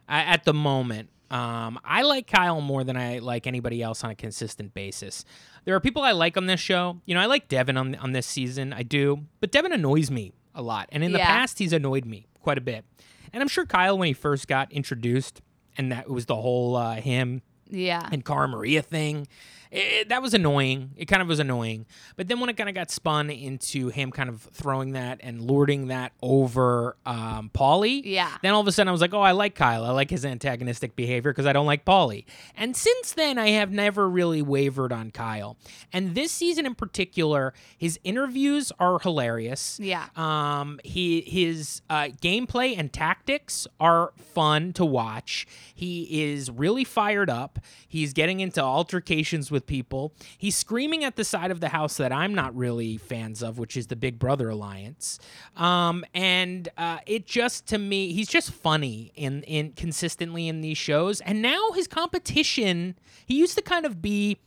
I, at the moment. Um, I like Kyle more than I like anybody else on a consistent basis. There are people I like on this show. You know, I like Devin on on this season. I do, but Devin annoys me a lot, and in the past, he's annoyed me quite a bit. And I'm sure Kyle, when he first got introduced, and that was the whole uh, him Yeah. and Cara Maria thing. It, that was annoying. It kind of was annoying. But then when it kind of got spun into him kind of throwing that and lording that over um, Paulie, Yeah. then all of a sudden I was like, oh, I like Kyle. I like his antagonistic behavior because I don't like Paulie. And since then, I have never really wavered on Kyle. And this season in particular, his interviews are hilarious. Yeah. Um, he his uh, gameplay and tactics are fun to watch. He is really fired up. He's getting into altercations with people. He's screaming at the side of the house that I'm not really fans of, which is the Big Brother alliance. Um, and uh, it just to me, he's just funny in in consistently in these shows. And now his competition, he used to kind of be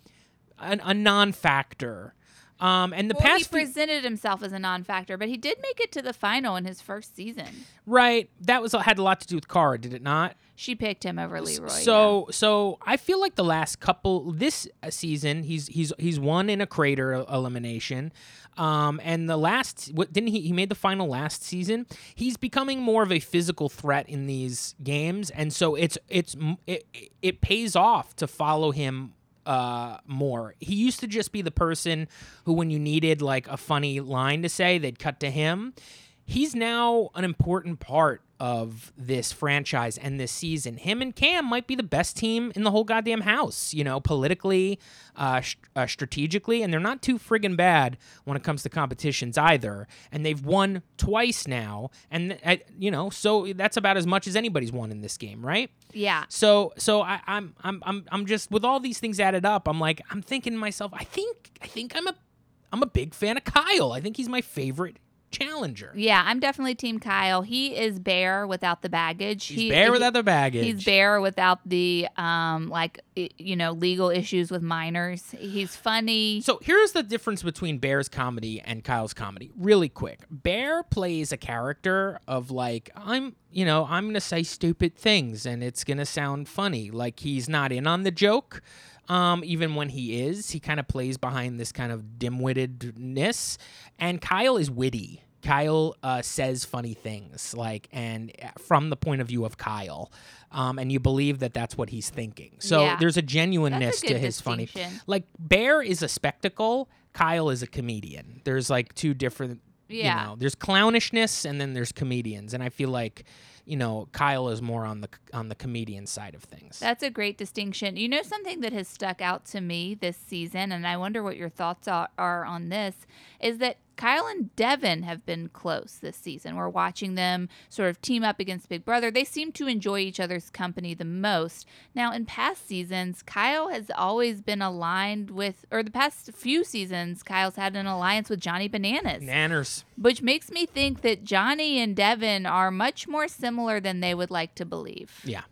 an, a non-factor Um, and the Well, he past few- presented himself as a non-factor, but he did make it to the final in his first season. right, that was had a lot to do with Cara, did it not? She picked him over Leroy. So so I feel like the last couple this season he's he's he's won in a crater elimination. Um, and the last what didn't he he made the final last season. He's becoming more of a physical threat in these games and so it's it's it, it pays off to follow him uh, more. He used to just be the person who, when you needed like a funny line to say, they'd cut to him. He's now an important part of this franchise and this season. Him and Cam might be the best team in the whole goddamn house, you know, politically, uh, sh- uh, strategically, and they're not too friggin' bad when it comes to competitions either. And they've won twice now, and uh, you know, so that's about as much as anybody's won in this game, right? yeah, So so I, I'm I'm I'm I'm just with all these things added up, I'm like I'm thinking to myself, I think I think I'm a I'm a big fan of Kyle. I think he's my favorite challenger. yeah, I'm definitely Team Kyle. He is Bear without the baggage. He's he, bare he- without the baggage. He's Bear without the um like you know legal issues with minors. He's funny. So here's the difference between Bear's comedy and Kyle's comedy. Really quick. Bear plays a character of like, I'm, you know, I'm to say stupid things and it's to sound funny. Like he's not in on the joke. Um, even when he is, he kind of plays behind this kind of dim-wittedness. And Kyle is witty. Kyle uh, says funny things, like, and uh, from the point of view of Kyle, um, and you believe that that's what he's thinking. So Yeah. there's a genuineness a to his funny. Like Bear is a spectacle, Kyle is a comedian. There's like two different. Yeah. You know, there's clownishness and then there's comedians, and I feel like, you know, Kyle is more on the on the comedian side of things. That's a great distinction. You know, something that has stuck out to me this season, and I wonder what your thoughts are, are on this, is that Kyle and Devin have been close this season. We're watching them sort of team up against Big Brother. They seem to enjoy each other's company the most. Now, in past seasons, Kyle has always been aligned with, or the past few seasons, Kyle's had an alliance with Johnny Bananas Nanners. which makes me think that Johnny and Devin are much more similar than they would like to believe. Yeah.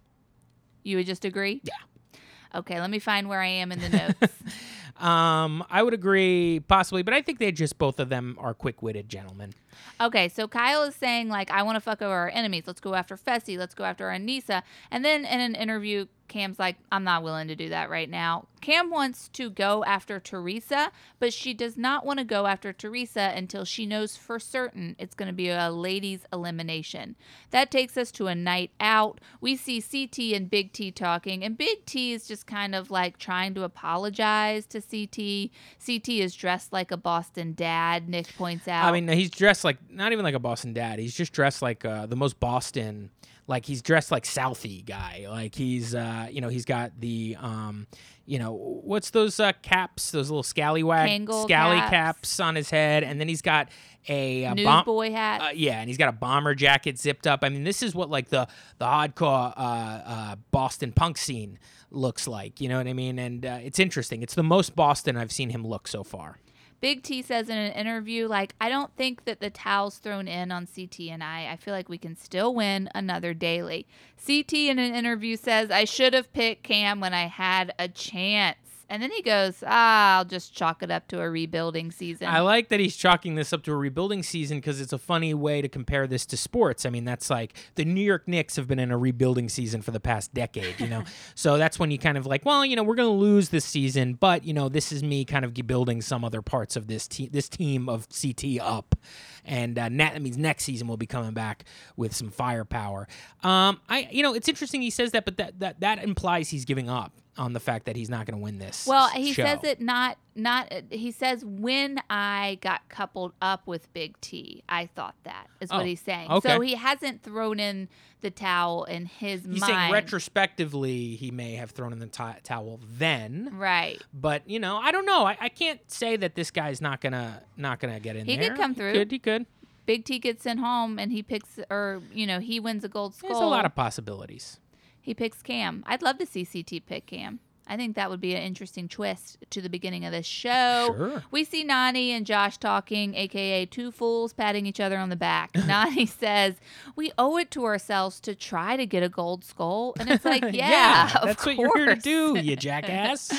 You would just agree? Yeah. Okay, let me find where I am in the notes. Um, I would agree possibly, but I think they just both of them are quick-witted gentlemen. okay, so Kyle is saying like, "I want to fuck over our enemies. Let's go after Fessy. Let's go after Aneesa." And then in an interview, Cam's like, "I'm not willing to do that right now." Cam wants to go after Theresa, but she does not want to go after Theresa until she knows for certain it's going to be a ladies' elimination. That takes us to a night out. We see CT and Big T talking, and Big T is just kind of like trying to apologize to CT. CT is dressed like a Boston dad, Nick points out. I mean, he's dressed like not even like a Boston dad. He's just dressed like uh, the most Boston. Like he's dressed like Southie guy. Like he's, uh, you know, he's got the, um, you know, what's those uh, caps? Those little scallywag scally caps. caps. on his head, and then he's got a, bomb. newsboy hat. Uh, yeah, and he's got a bomber jacket zipped up. I mean, this is what like the the hardcore uh, uh, Boston punk scene looks like. You know what I mean? And uh, it's interesting. It's the most Boston I've seen him look so far. Big T says in an interview, like, I don't think that the towel's thrown in on CT and I. I feel like we can still win another daily. CT in an interview says, I should have picked Cam when I had a chance. And then he goes, ah, I'll just chalk it up to a rebuilding season. I like that he's chalking this up to a rebuilding season because it's a funny way to compare this to sports. I mean, that's like the New York Knicks have been in a rebuilding season for the past decade, you know? so that's when you kind of like, well, you know, we're going to lose this season, but, you know, this is me kind of building some other parts of this, te- this team of CT up. And uh, that means next season we'll be coming back with some firepower. Um, I, you know, it's interesting he says that, but that, that, that implies he's giving up on the fact that he's not going to win this. well, he show. says it not not he says when I got coupled up with Big T, I thought that is Oh, what he's saying. okay. So he hasn't thrown in the towel in his He's mind. saying retrospectively, he may have thrown in the ti- towel then, Right. but you know, I don't know. I, I can't say that this guy's not gonna not gonna get in He there. could come through. He could. He could. Big T gets sent home and he picks, or you know, he wins a gold skull. There's a lot of possibilities. He picks Cam. I'd love to see CT pick Cam. I think that would be an interesting twist to the beginning of this show. Sure. We see Nany and Josh talking, aka two fools patting each other on the back. Nany says, "We owe it to ourselves to try to get a gold skull," and it's like, yeah, of that's what you're here to do, you jackass.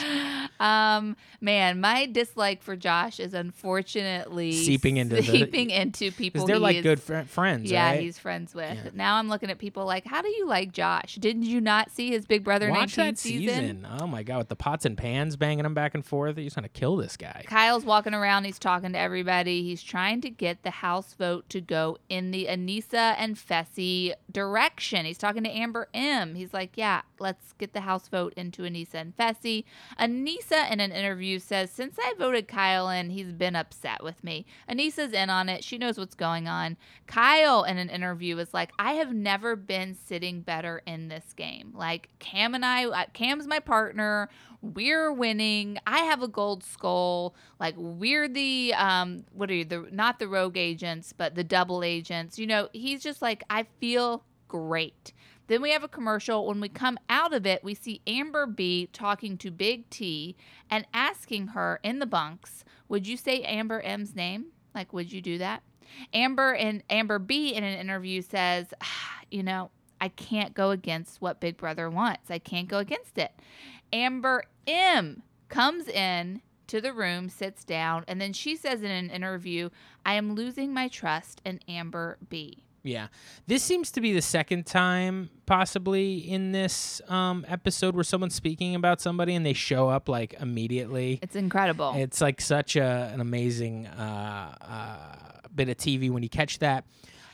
Um, man, my dislike for Josh is unfortunately Seeping into the- seeping into people. They're he like is- good fr- friends, Yeah, right? he's friends with. Yeah. Now I'm looking at people like, how do you like Josh? Didn't you not see his Big Brother Watch 19 that season. Oh my god, with the pots and pans banging him back and forth, he's gonna kill this guy. Kyle's walking around. He's talking to everybody. He's trying to get the House vote to go in the Aneesa and Fessy direction. He's talking to Amber M. He's like, yeah, let's get the House vote into Aneesa and Fessy. Aneesa, in an interview, says, since I voted Kyle in, he's been upset with me. Aneesa's in on it. She knows what's going on. Kyle, in an interview, is like, I have never been sitting better in this game. Like, Cam and I, uh, Cam's my partner we're winning. I have a gold skull. Like we're the um what are you the not the rogue agents, but the double agents. You know, he's just like I feel great. Then we have a commercial. When we come out of it, we see Amber B talking to Big T and asking her in the bunks, "Would you say Amber M's name? Like, would you do that?" Amber and Amber B in an interview says, "Ah, "You know, I can't go against what Big Brother wants. I can't go against it." Amber M comes in to the room, sits down, and then she says in an interview, I am losing my trust in Amber B. Yeah, this seems to be the second time, possibly in this um, episode, where someone's speaking about somebody and they show up like immediately. It's incredible. It's like such a, an amazing uh, uh, bit of TV when you catch that.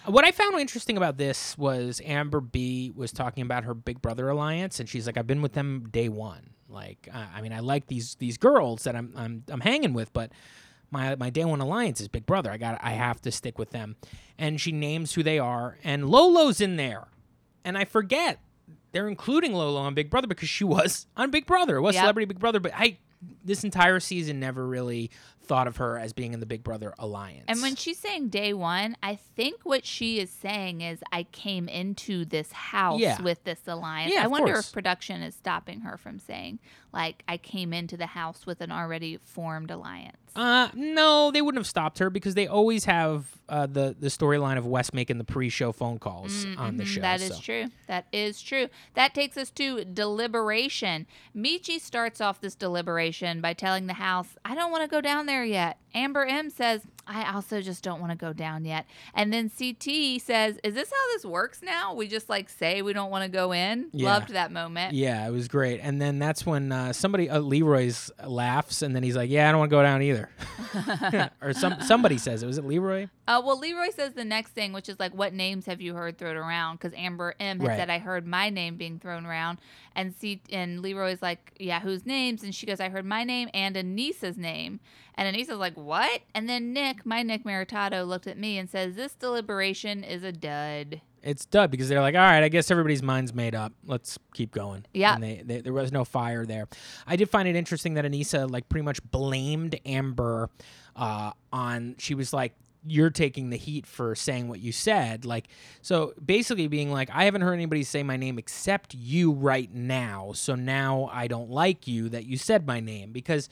What I found interesting about this was Amber B was talking about her Big Brother alliance, and she's like, "I've been with them day one. Like, I, I mean, I like these these girls that I'm I'm I'm hanging with, but my my day one alliance is Big Brother. I got I have to stick with them." And she names who they are, and Lolo's in there, and I forget they're including Lolo on Big Brother because she was on Big Brother. It was Yep. Celebrity Big Brother, but I this entire season never really thought of her as being in the Big Brother alliance. and when she's saying day one, I think what she is saying is, I came into this house Yeah. with this alliance. Yeah, I wonder course. if production is stopping her from saying, like, I came into the house with an already formed alliance. Uh, no, they wouldn't have stopped her because they always have uh, the the storyline of Wes making the pre-show phone calls on the Mhm, show. That is so. true. That is true. That takes us to deliberation. Michi starts off this deliberation by telling the house, I don't want to go down there yet. Amber M says, I also just don't want to go down yet. And then CT says, Is this how this works now? We just like say we don't want to go in? Yeah. Loved that moment. Yeah, it was great. And then that's when uh, somebody, uh, Leroy's laughs, and then he's like, "Yeah, I don't want to go down either." or some somebody says it was it Leroy. Uh, well, Leroy says the next thing, which is like, what names have you heard thrown around? Because Amber M had Right. said, I heard my name being thrown around. And see, and Leroy's like, yeah, whose names? And she goes, I heard my name and Aneesa's name. And Aneesa's like, what? And then Nick, my Nick Maritato, looked at me and says, this deliberation is a dud. It's dud because they're like, all right, I guess everybody's mind's made up. Let's keep going. Yeah. And they, they, there was no fire there. I did find it interesting that Aneesa like pretty much blamed Amber uh, on. She was like, "You're taking the heat for saying what you said." Like, so basically being like, "I haven't heard anybody say my name except you right now. So now I don't like you that you said my name because."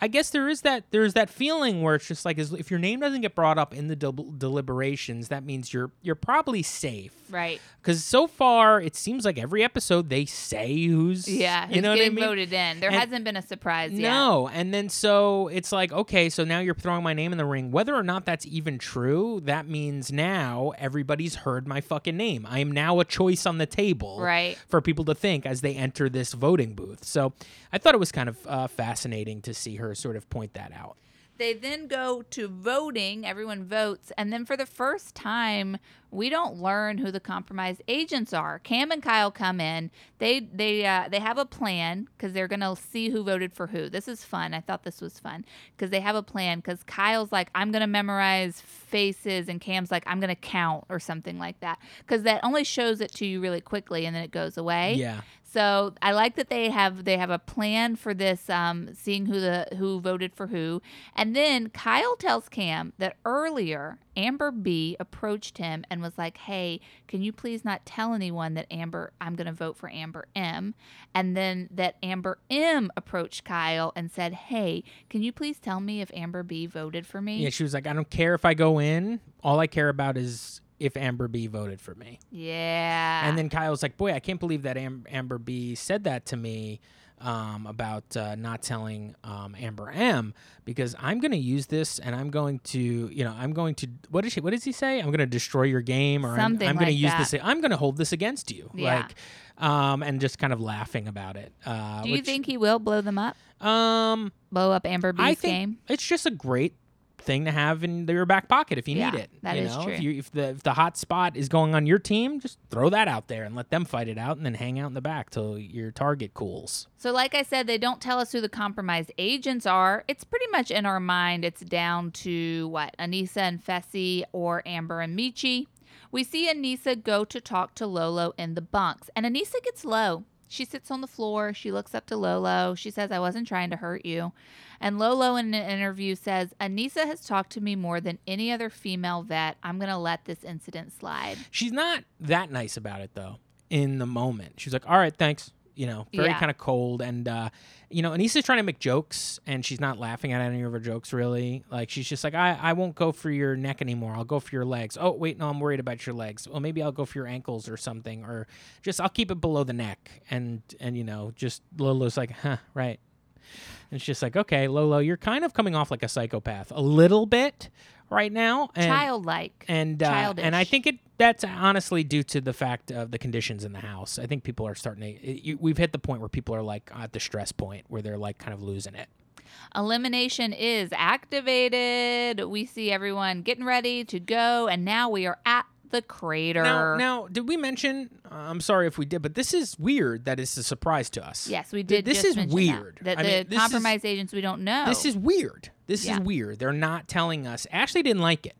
I guess there is that there's that feeling where it's just like if your name doesn't get brought up in the del- deliberations, that means you're you're probably safe. Right. Because so far, it seems like every episode they say who's Yeah. you know what I mean. voted in. There And- hasn't been a surprise yet. No, and then so it's like okay, so now you're throwing my name in the ring. Whether or not that's even true, that means now everybody's heard my fucking name. I am now a choice on the table, Right. for people to think as they enter this voting booth. So I thought it was kind of uh, fascinating to see her sort of point that out. They then go to voting. Everyone votes, and then for the first time, we don't learn who the compromised agents are. Cam and Kyle come in. They they uh, they have a plan because they're gonna see who voted for who. This is fun. I thought this was fun because they have a plan. Because Kyle's like, I'm gonna memorize faces, and Cam's like, I'm gonna count or something like that. Because that only shows it to you really quickly, and then it goes away. Yeah, So I like that they have they have a plan for this, um, seeing who the who voted for who, and then Kyle tells Cam that earlier Amber B approached him and was like, "Hey, can you please not tell anyone that Amber I'm going to vote for Amber M?" And then that Amber M approached Kyle and said, "Hey, can you please tell me if Amber B voted for me?" Yeah, she was like, I don't care if I go in. All I care about is if Amber B voted for me. Yeah. And then Kyle's like, boy, I can't believe that Am- Amber B said that to me um, about uh, not telling um, Amber M because I'm going to use this and I'm going to, you know, I'm going to, what, is she, what does he say? I'm going to destroy your game or I'm- Something I'm, going to use that. this, I'm going to hold this against you. Yeah. Like, um, and just kind of laughing about it. Uh, Do you which, think he will blow them up? Um, Blow up Amber B's I think game? it's just a great thing to have in your back pocket if you Yeah, need it. that you is know? true. If, you, if the if the hot spot is going on your team, just throw that out there and let them fight it out, and then hang out in the back till your target cools. So, like I said, they don't tell us who the compromised agents are. It's pretty much in our mind. It's down to what? Aneesa and Fessy or Amber and Michi. We see Aneesa go to talk to Lolo in the bunks, and Aneesa gets low. She sits on the floor. She looks up to Lolo. She says, I wasn't trying to hurt you. And Lolo, in an interview, says, Aneesa has talked to me more than any other female vet. I'm going to let this incident slide. She's not that nice about it though. In the moment, she's like, "All right, thanks." You know, very Yeah. kind of cold, and uh, you know, Aneesa's trying to make jokes, and she's not laughing at any of her jokes really. Like she's just like, "I I won't go for your neck anymore. I'll go for your legs." Oh wait, no, I'm worried about your legs. Well, maybe I'll go for your ankles or something, or just I'll keep it below the neck, and and you know, just Lolo's like, "Huh, right." And it's just like, okay, Lolo, you're kind of coming off like a psychopath a little bit right now. And, Childlike. and uh, and I think it that's honestly due to the fact of the conditions in the house. I think people are starting to. It, you, we've hit the point where people are like at the stress point where they're like kind of losing it. Elimination is activated. We see everyone getting ready to go, and now we are at the crater. Now, now, did we mention? Uh, I'm sorry if we did, but this is weird. That it's a surprise to us. yes, we Th- did. This just is weird. That, that the mean, this is- compromised agents we don't know. This is weird. This Yeah. is weird. They're not telling us. Ashley didn't like it.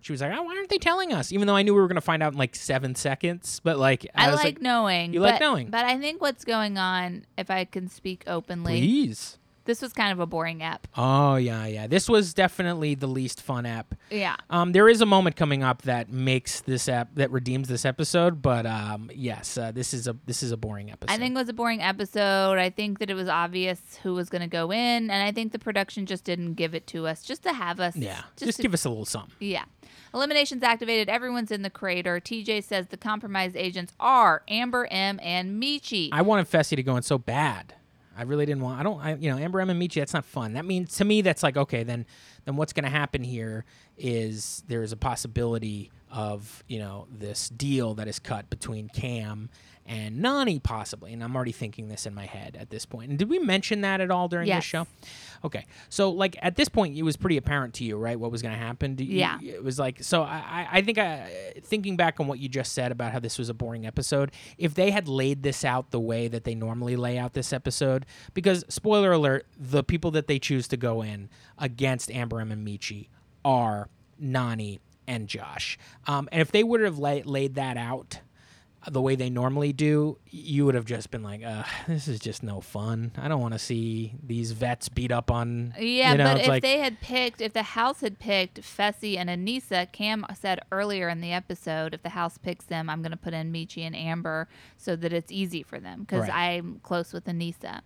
She was like, oh, "Why aren't they telling us?" Even though I knew we were going to find out in like seven seconds. But like, I, I was like, knowing. You but, like knowing. but I think what's going on, if I can speak openly, please. This was kind of a boring app. Oh yeah, yeah. This was definitely the least fun app. Yeah. Um, there is a moment coming up that makes this app that redeems this episode, but um, yes, uh, this is a this is a boring episode. I think it was a boring episode. I think that it was obvious who was going to go in, and I think the production just didn't give it to us, just to have us. yeah, just, just, to give us a little something. Yeah. Elimination's activated. Everyone's in the crater. TJ says the compromised agents are Amber M and Michi. I wanted Fessy to go in so bad. I really didn't want. I don't. I, you know, Amber M and Michi. That's not fun. That means to me, that's like okay. Then, then what's going to happen here is there is a possibility of you know this deal that is cut between Cam and Nany possibly. And I'm already thinking this in my head at this point. And did we mention that at all during Yes. this show? Okay, so like at this point, it was pretty apparent to you, right? What was going to happen? Do you- Yeah. it was like so. I I- think I thinking back on what you just said about how this was a boring episode. If they had laid this out the way that they normally lay out this episode, because spoiler alert, the people that they choose to go in against Amber M and Michi are Nany and Josh. Um, and if they would have lay, laid that out the way they normally do, you would have just been like, uh, "This is just no fun. I don't want to see these vets beat up on." yeah, you know, but if like, they had picked, if the house had picked Fessy and Aneesa, Cam said earlier in the episode, if the house picks them, I'm going to put in Michi and Amber so that it's easy for them because Right. I'm close with Aneesa.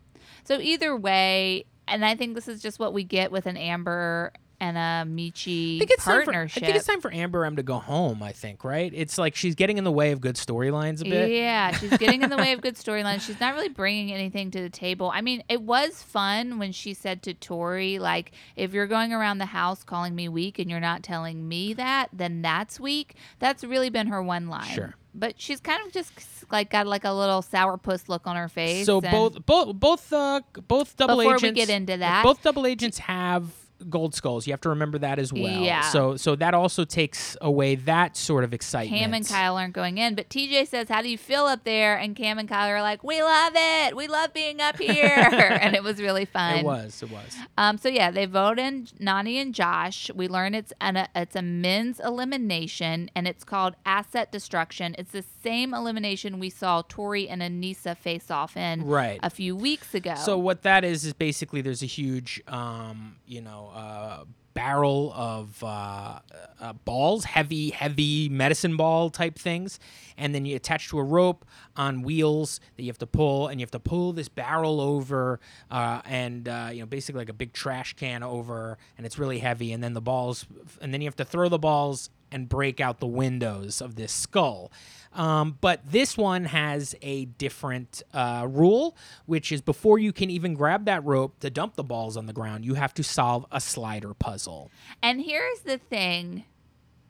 So either way, and I think this is just what we get with an Amber and a Michi I think it's time for, I think it's time for Amber M to go home. I think right. It's like she's getting in the way of good storylines a bit. Yeah, she's getting in the way of good storylines. She's not really bringing anything to the table. I mean, it was fun when she said to Tori, like, if you're going around the house calling me weak and you're not telling me that, then that's weak. That's really been her one line. Sure. But she's kind of just like got like a little sourpuss look on her face. So both both both uh both double agents Before we get into that- both double agents have gold skulls. You have to remember that as well. Yeah. So so that also takes away that sort of excitement. Cam and Kyle aren't going in, but TJ says, "How do you feel up there?" And Cam and Kyle are like, "We love it. We love being up here," and it was really fun. It was. It was. Um, so yeah, they vote in Nany and Josh. We learn it's an it's a men's elimination, and it's called asset destruction. It's the same elimination we saw Tori and Aneesa face off in Right. a few weeks ago. So what that is is basically there's a huge, um, you know, uh, barrel of uh, uh, balls, heavy, heavy medicine ball type things, and then you attach to a rope on wheels that you have to pull, and you have to pull this barrel over, uh, and uh, you know, basically like a big trash can over, and it's really heavy, and then the balls, and then you have to throw the balls and break out the windows of this skull. Um, but this one has a different uh, rule, which is before you can even grab that rope to dump the balls on the ground, you have to solve a slider puzzle. And here's the thing.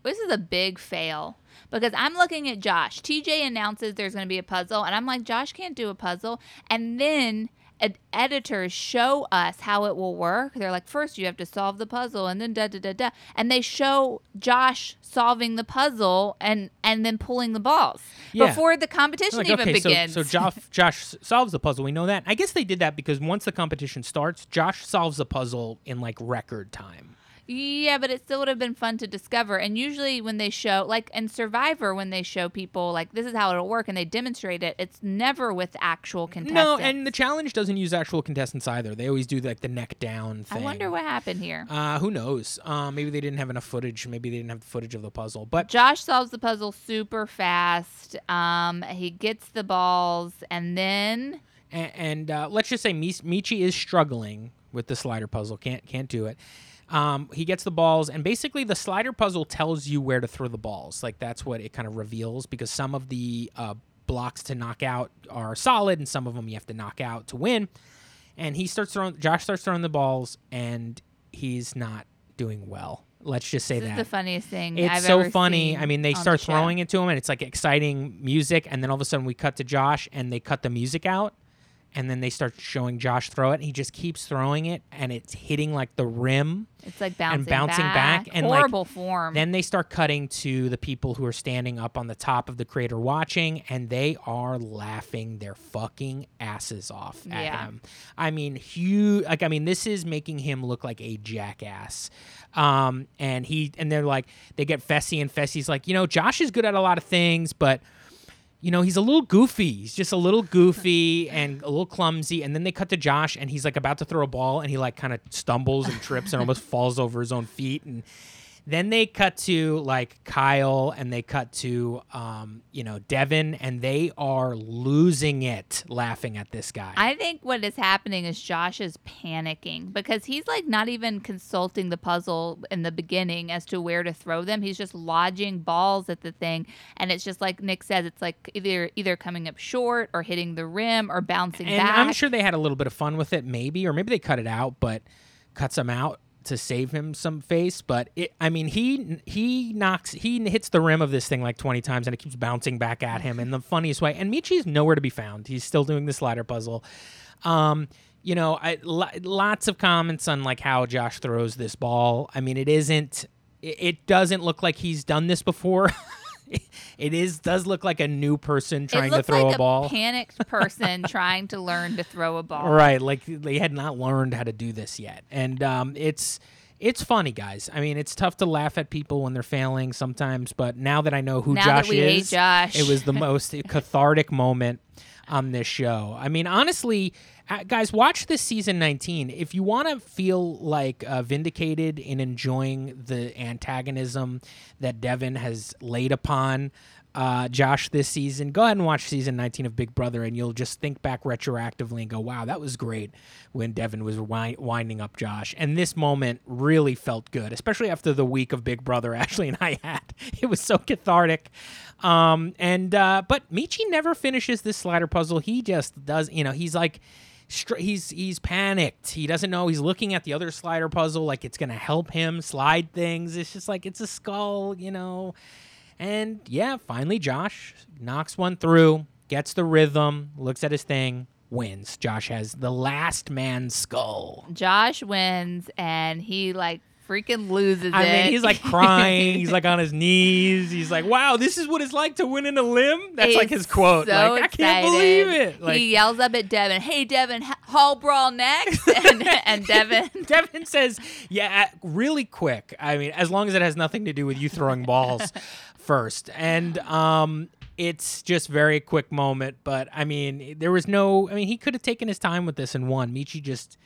This is a big fail because I'm looking at Josh. TJ announces there's going to be a puzzle, and I'm like, Josh can't do a puzzle. And then ed- editors show us how it will work. They're like, first you have to solve the puzzle, and then da da da da. And they show Josh solving the puzzle and and then pulling the balls Yeah. before the competition Like, even okay, so, so Josh, Josh solves the puzzle. We know that. I guess they did that because once the competition starts, Josh solves the puzzle in like record time. Yeah, but it still would have been fun to discover. And usually, when they show, like in Survivor, when they show people, like, this is how it'll work and they demonstrate it, it's never with actual contestants. No, and the challenge doesn't use actual contestants either. They always do like the neck down thing. I wonder what happened here. Uh, who knows? Uh, maybe they didn't have enough footage. Maybe they didn't have the footage of the puzzle. But Josh solves the puzzle super fast. Um, he gets the balls, and then and, and uh, let's just say Michi is struggling with the slider puzzle. Can't can't do it. Um, he gets the balls, and basically the slider puzzle tells you where to throw the balls. Like that's what it kind of reveals because some of the uh, blocks to knock out are solid, and some of them you have to knock out to win. And he starts throwing. Josh starts throwing the balls, and he's not doing well. Let's just say this that the funniest thing it's I've so funny. I mean, they start the throwing it to him, and it's like exciting music, and then all of a sudden we cut to Josh, and they cut the music out, and then they start showing Josh throw it, and he just keeps throwing it, and it's hitting like the rim. It's like bouncing, bouncing back, and, like, horrible form. Then they start cutting to the people who are standing up on the top of the crater watching, and they are laughing their fucking asses off at Yeah. him. I mean, huge. Like, I mean, this is making him look like a jackass. Um, and he and they're like, they get Fessy, and Fessy's like, you know, Josh is good at a lot of things, but you know, he's a little goofy. He's just a little goofy and a little clumsy. And then they cut to Josh, and he's like about to throw a ball, and he like kind of stumbles and trips and almost falls over his own feet. And then they cut to like Kyle, and they cut to um, you know Devin, and they are losing it, laughing at this guy. I think what is happening is Josh is panicking because he's like not even consulting the puzzle in the beginning as to where to throw them. He's just lodging balls at the thing, and it's just like Nick says, it's like either either coming up short or hitting the rim or bouncing and back. I'm sure they had a little bit of fun with it, maybe, or maybe they cut it out, but cuts him out to save him some face. But it, I mean, he he knocks, he hits the rim of this thing like 20 times, and it keeps bouncing back at him in the funniest way. And Michi's nowhere to be found. He's still doing the slider puzzle. Um, you know, I, lots of comments on like how Josh throws this ball. I mean, it isn't. It, it doesn't look like he's done this before. it is does look like a new person trying to throw like a ball. panicked person trying to learn to throw a ball. Right, like they had not learned how to do this yet, and um, it's it's funny, guys. I mean, it's tough to laugh at people when they're failing sometimes, but now that I know who Now Josh that we hate is, Josh. it was the most cathartic moment on this show. I mean, honestly, guys, watch this season 19. If you want to feel like uh, vindicated in enjoying the antagonism that Devin has laid upon uh, Josh this season, go ahead and watch season 19 of Big Brother, and you'll just think back retroactively and go, wow, that was great when Devin was wi- winding up Josh. And this moment really felt good, especially after the week of Big Brother Ashley and I had. It was so cathartic. Um, and, uh, but Michi never finishes this slider puzzle. He just does, you know, he's like, he's he's panicked. He doesn't know. He's looking at the other slider puzzle like it's gonna help him slide things. It's just like it's a skull, you know. And yeah, finally Josh knocks one through, gets the rhythm, looks at his thing, wins. Josh has the last man's skull. Josh wins, and he like freaking loses I it. mean, he's like crying. he's like on his knees. He's like, "Wow, this is what it's like to win in a limb." That's like his quote. so like, I can't excited. believe it. Like, he yells up at Devin, "Hey Devin, h- hall brawl next!" and, and Devin, Devin says, "Yeah, uh, really quick. I mean, as long as it has nothing to do with you throwing balls first. And um, it's just very quick moment. But I mean, there was no. I mean, he could have taken his time with this and won. Michi just.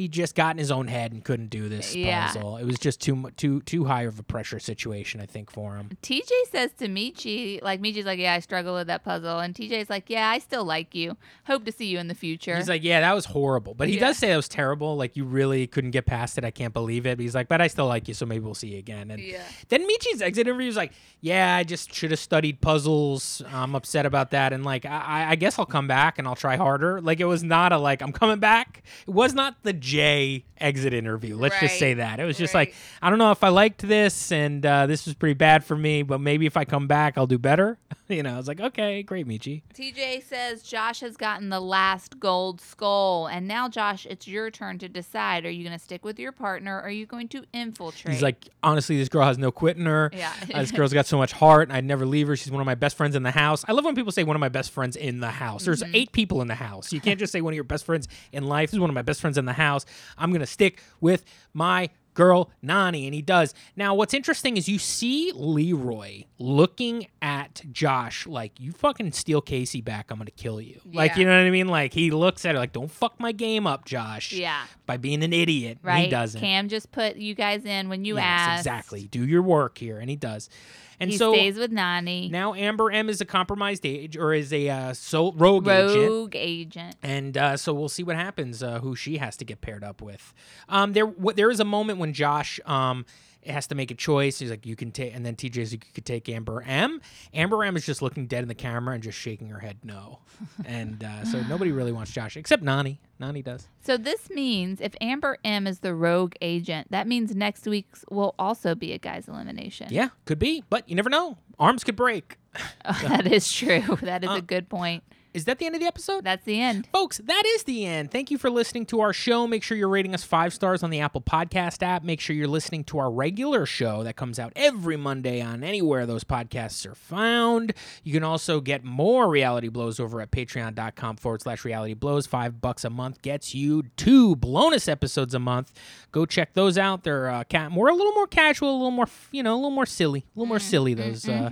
He just got in his own head and couldn't do this Yeah. puzzle. It was just too too too high of a pressure situation, I think, for him. TJ says to Michi, like Michi's like, "Yeah, I struggle with that puzzle," and TJ's like, "Yeah, I still like you. Hope to see you in the future." He's like, yeah, that was horrible. But he Yeah. does say that was terrible. Like, you really couldn't get past it. I can't believe it. But he's like, but I still like you, so maybe we'll see you again. And Yeah. then Michi's exit interview was like, yeah, I just should have studied puzzles. I'm upset about that. And like, I, I guess I'll come back and I'll try harder. Like, it was not a like, I'm coming back. It was not the Jay exit interview. Let's just say that. It was just Right. like, I don't know if I liked this and uh, this was pretty bad for me, but maybe if I come back, I'll do better. you know, I was like, okay, great, Michi. TJ says Josh has gotten the last gold skull, and now Josh, it's your turn to decide: Are you going to stick with your partner? Or are you going to infiltrate? He's like, honestly, this girl has no quit in her. Yeah. Uh, this girl's got so much heart. and I'd never leave her. She's one of my best friends in the house. I love when people say one of my best friends in the house. There's Mm-hmm. eight people in the house. You can't just say one of your best friends in life. This is one of my best friends in the house. I'm gonna stick with my girl Nany, and he does. Now, what's interesting is you see Leroy looking at Josh like, "You fucking steal Kaycee back, I'm gonna kill you." Like, Yeah. you know what I mean? Like he looks at her like, "Don't fuck my game up, Josh." yeah, By being an idiot. Right. He doesn't. Cam just put you guys in when you Yes, asked. exactly. Do your work here, and he does. And he so stays with Nany, now Amber M is a compromised age or is a uh, so rogue, agent. rogue agent. And uh, so we'll see what happens. Uh, who she has to get paired up with. Um, there, w- there is a moment when Josh um has to make a choice. He's like, "You can take," and then TJ's, "You could take Amber M." Amber M is just looking dead in the camera and just shaking her head no. and uh, so nobody really wants Josh except Nany. Nany does. So this means if Amber M is the rogue agent, that means next week's will also be a guy's elimination. Yeah, could be, but you never know. Arms could break. that is true. That is Uh, a good point. Is that the end of the episode? That's the end. Folks, that is the end. Thank you for listening to our show. Make sure you're rating us five stars on the Apple Podcast app. Make sure you're listening to our regular show that comes out every Monday on anywhere those podcasts are found. You can also get more reality blows over at patreon.com forward slash reality blows. Five bucks a month gets you two bonus episodes a month. Go check those out. They're uh, ca- more a little more casual, a little more, you know, a little more silly, a little more silly those uh,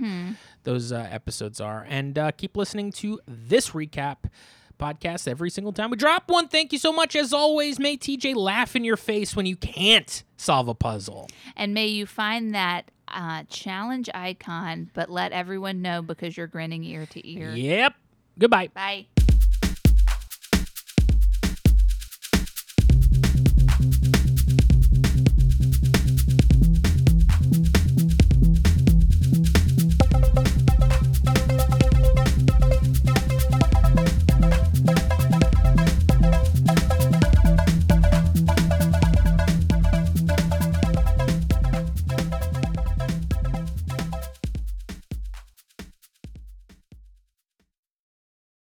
those uh, episodes are. And uh, keep listening to this recap podcast every single time we drop one. Thank you so much. As always, may TJ laugh in your face when you can't solve a puzzle. And may you find that uh, challenge icon, but let everyone know because you're grinning ear to ear. Yep. Goodbye. Bye.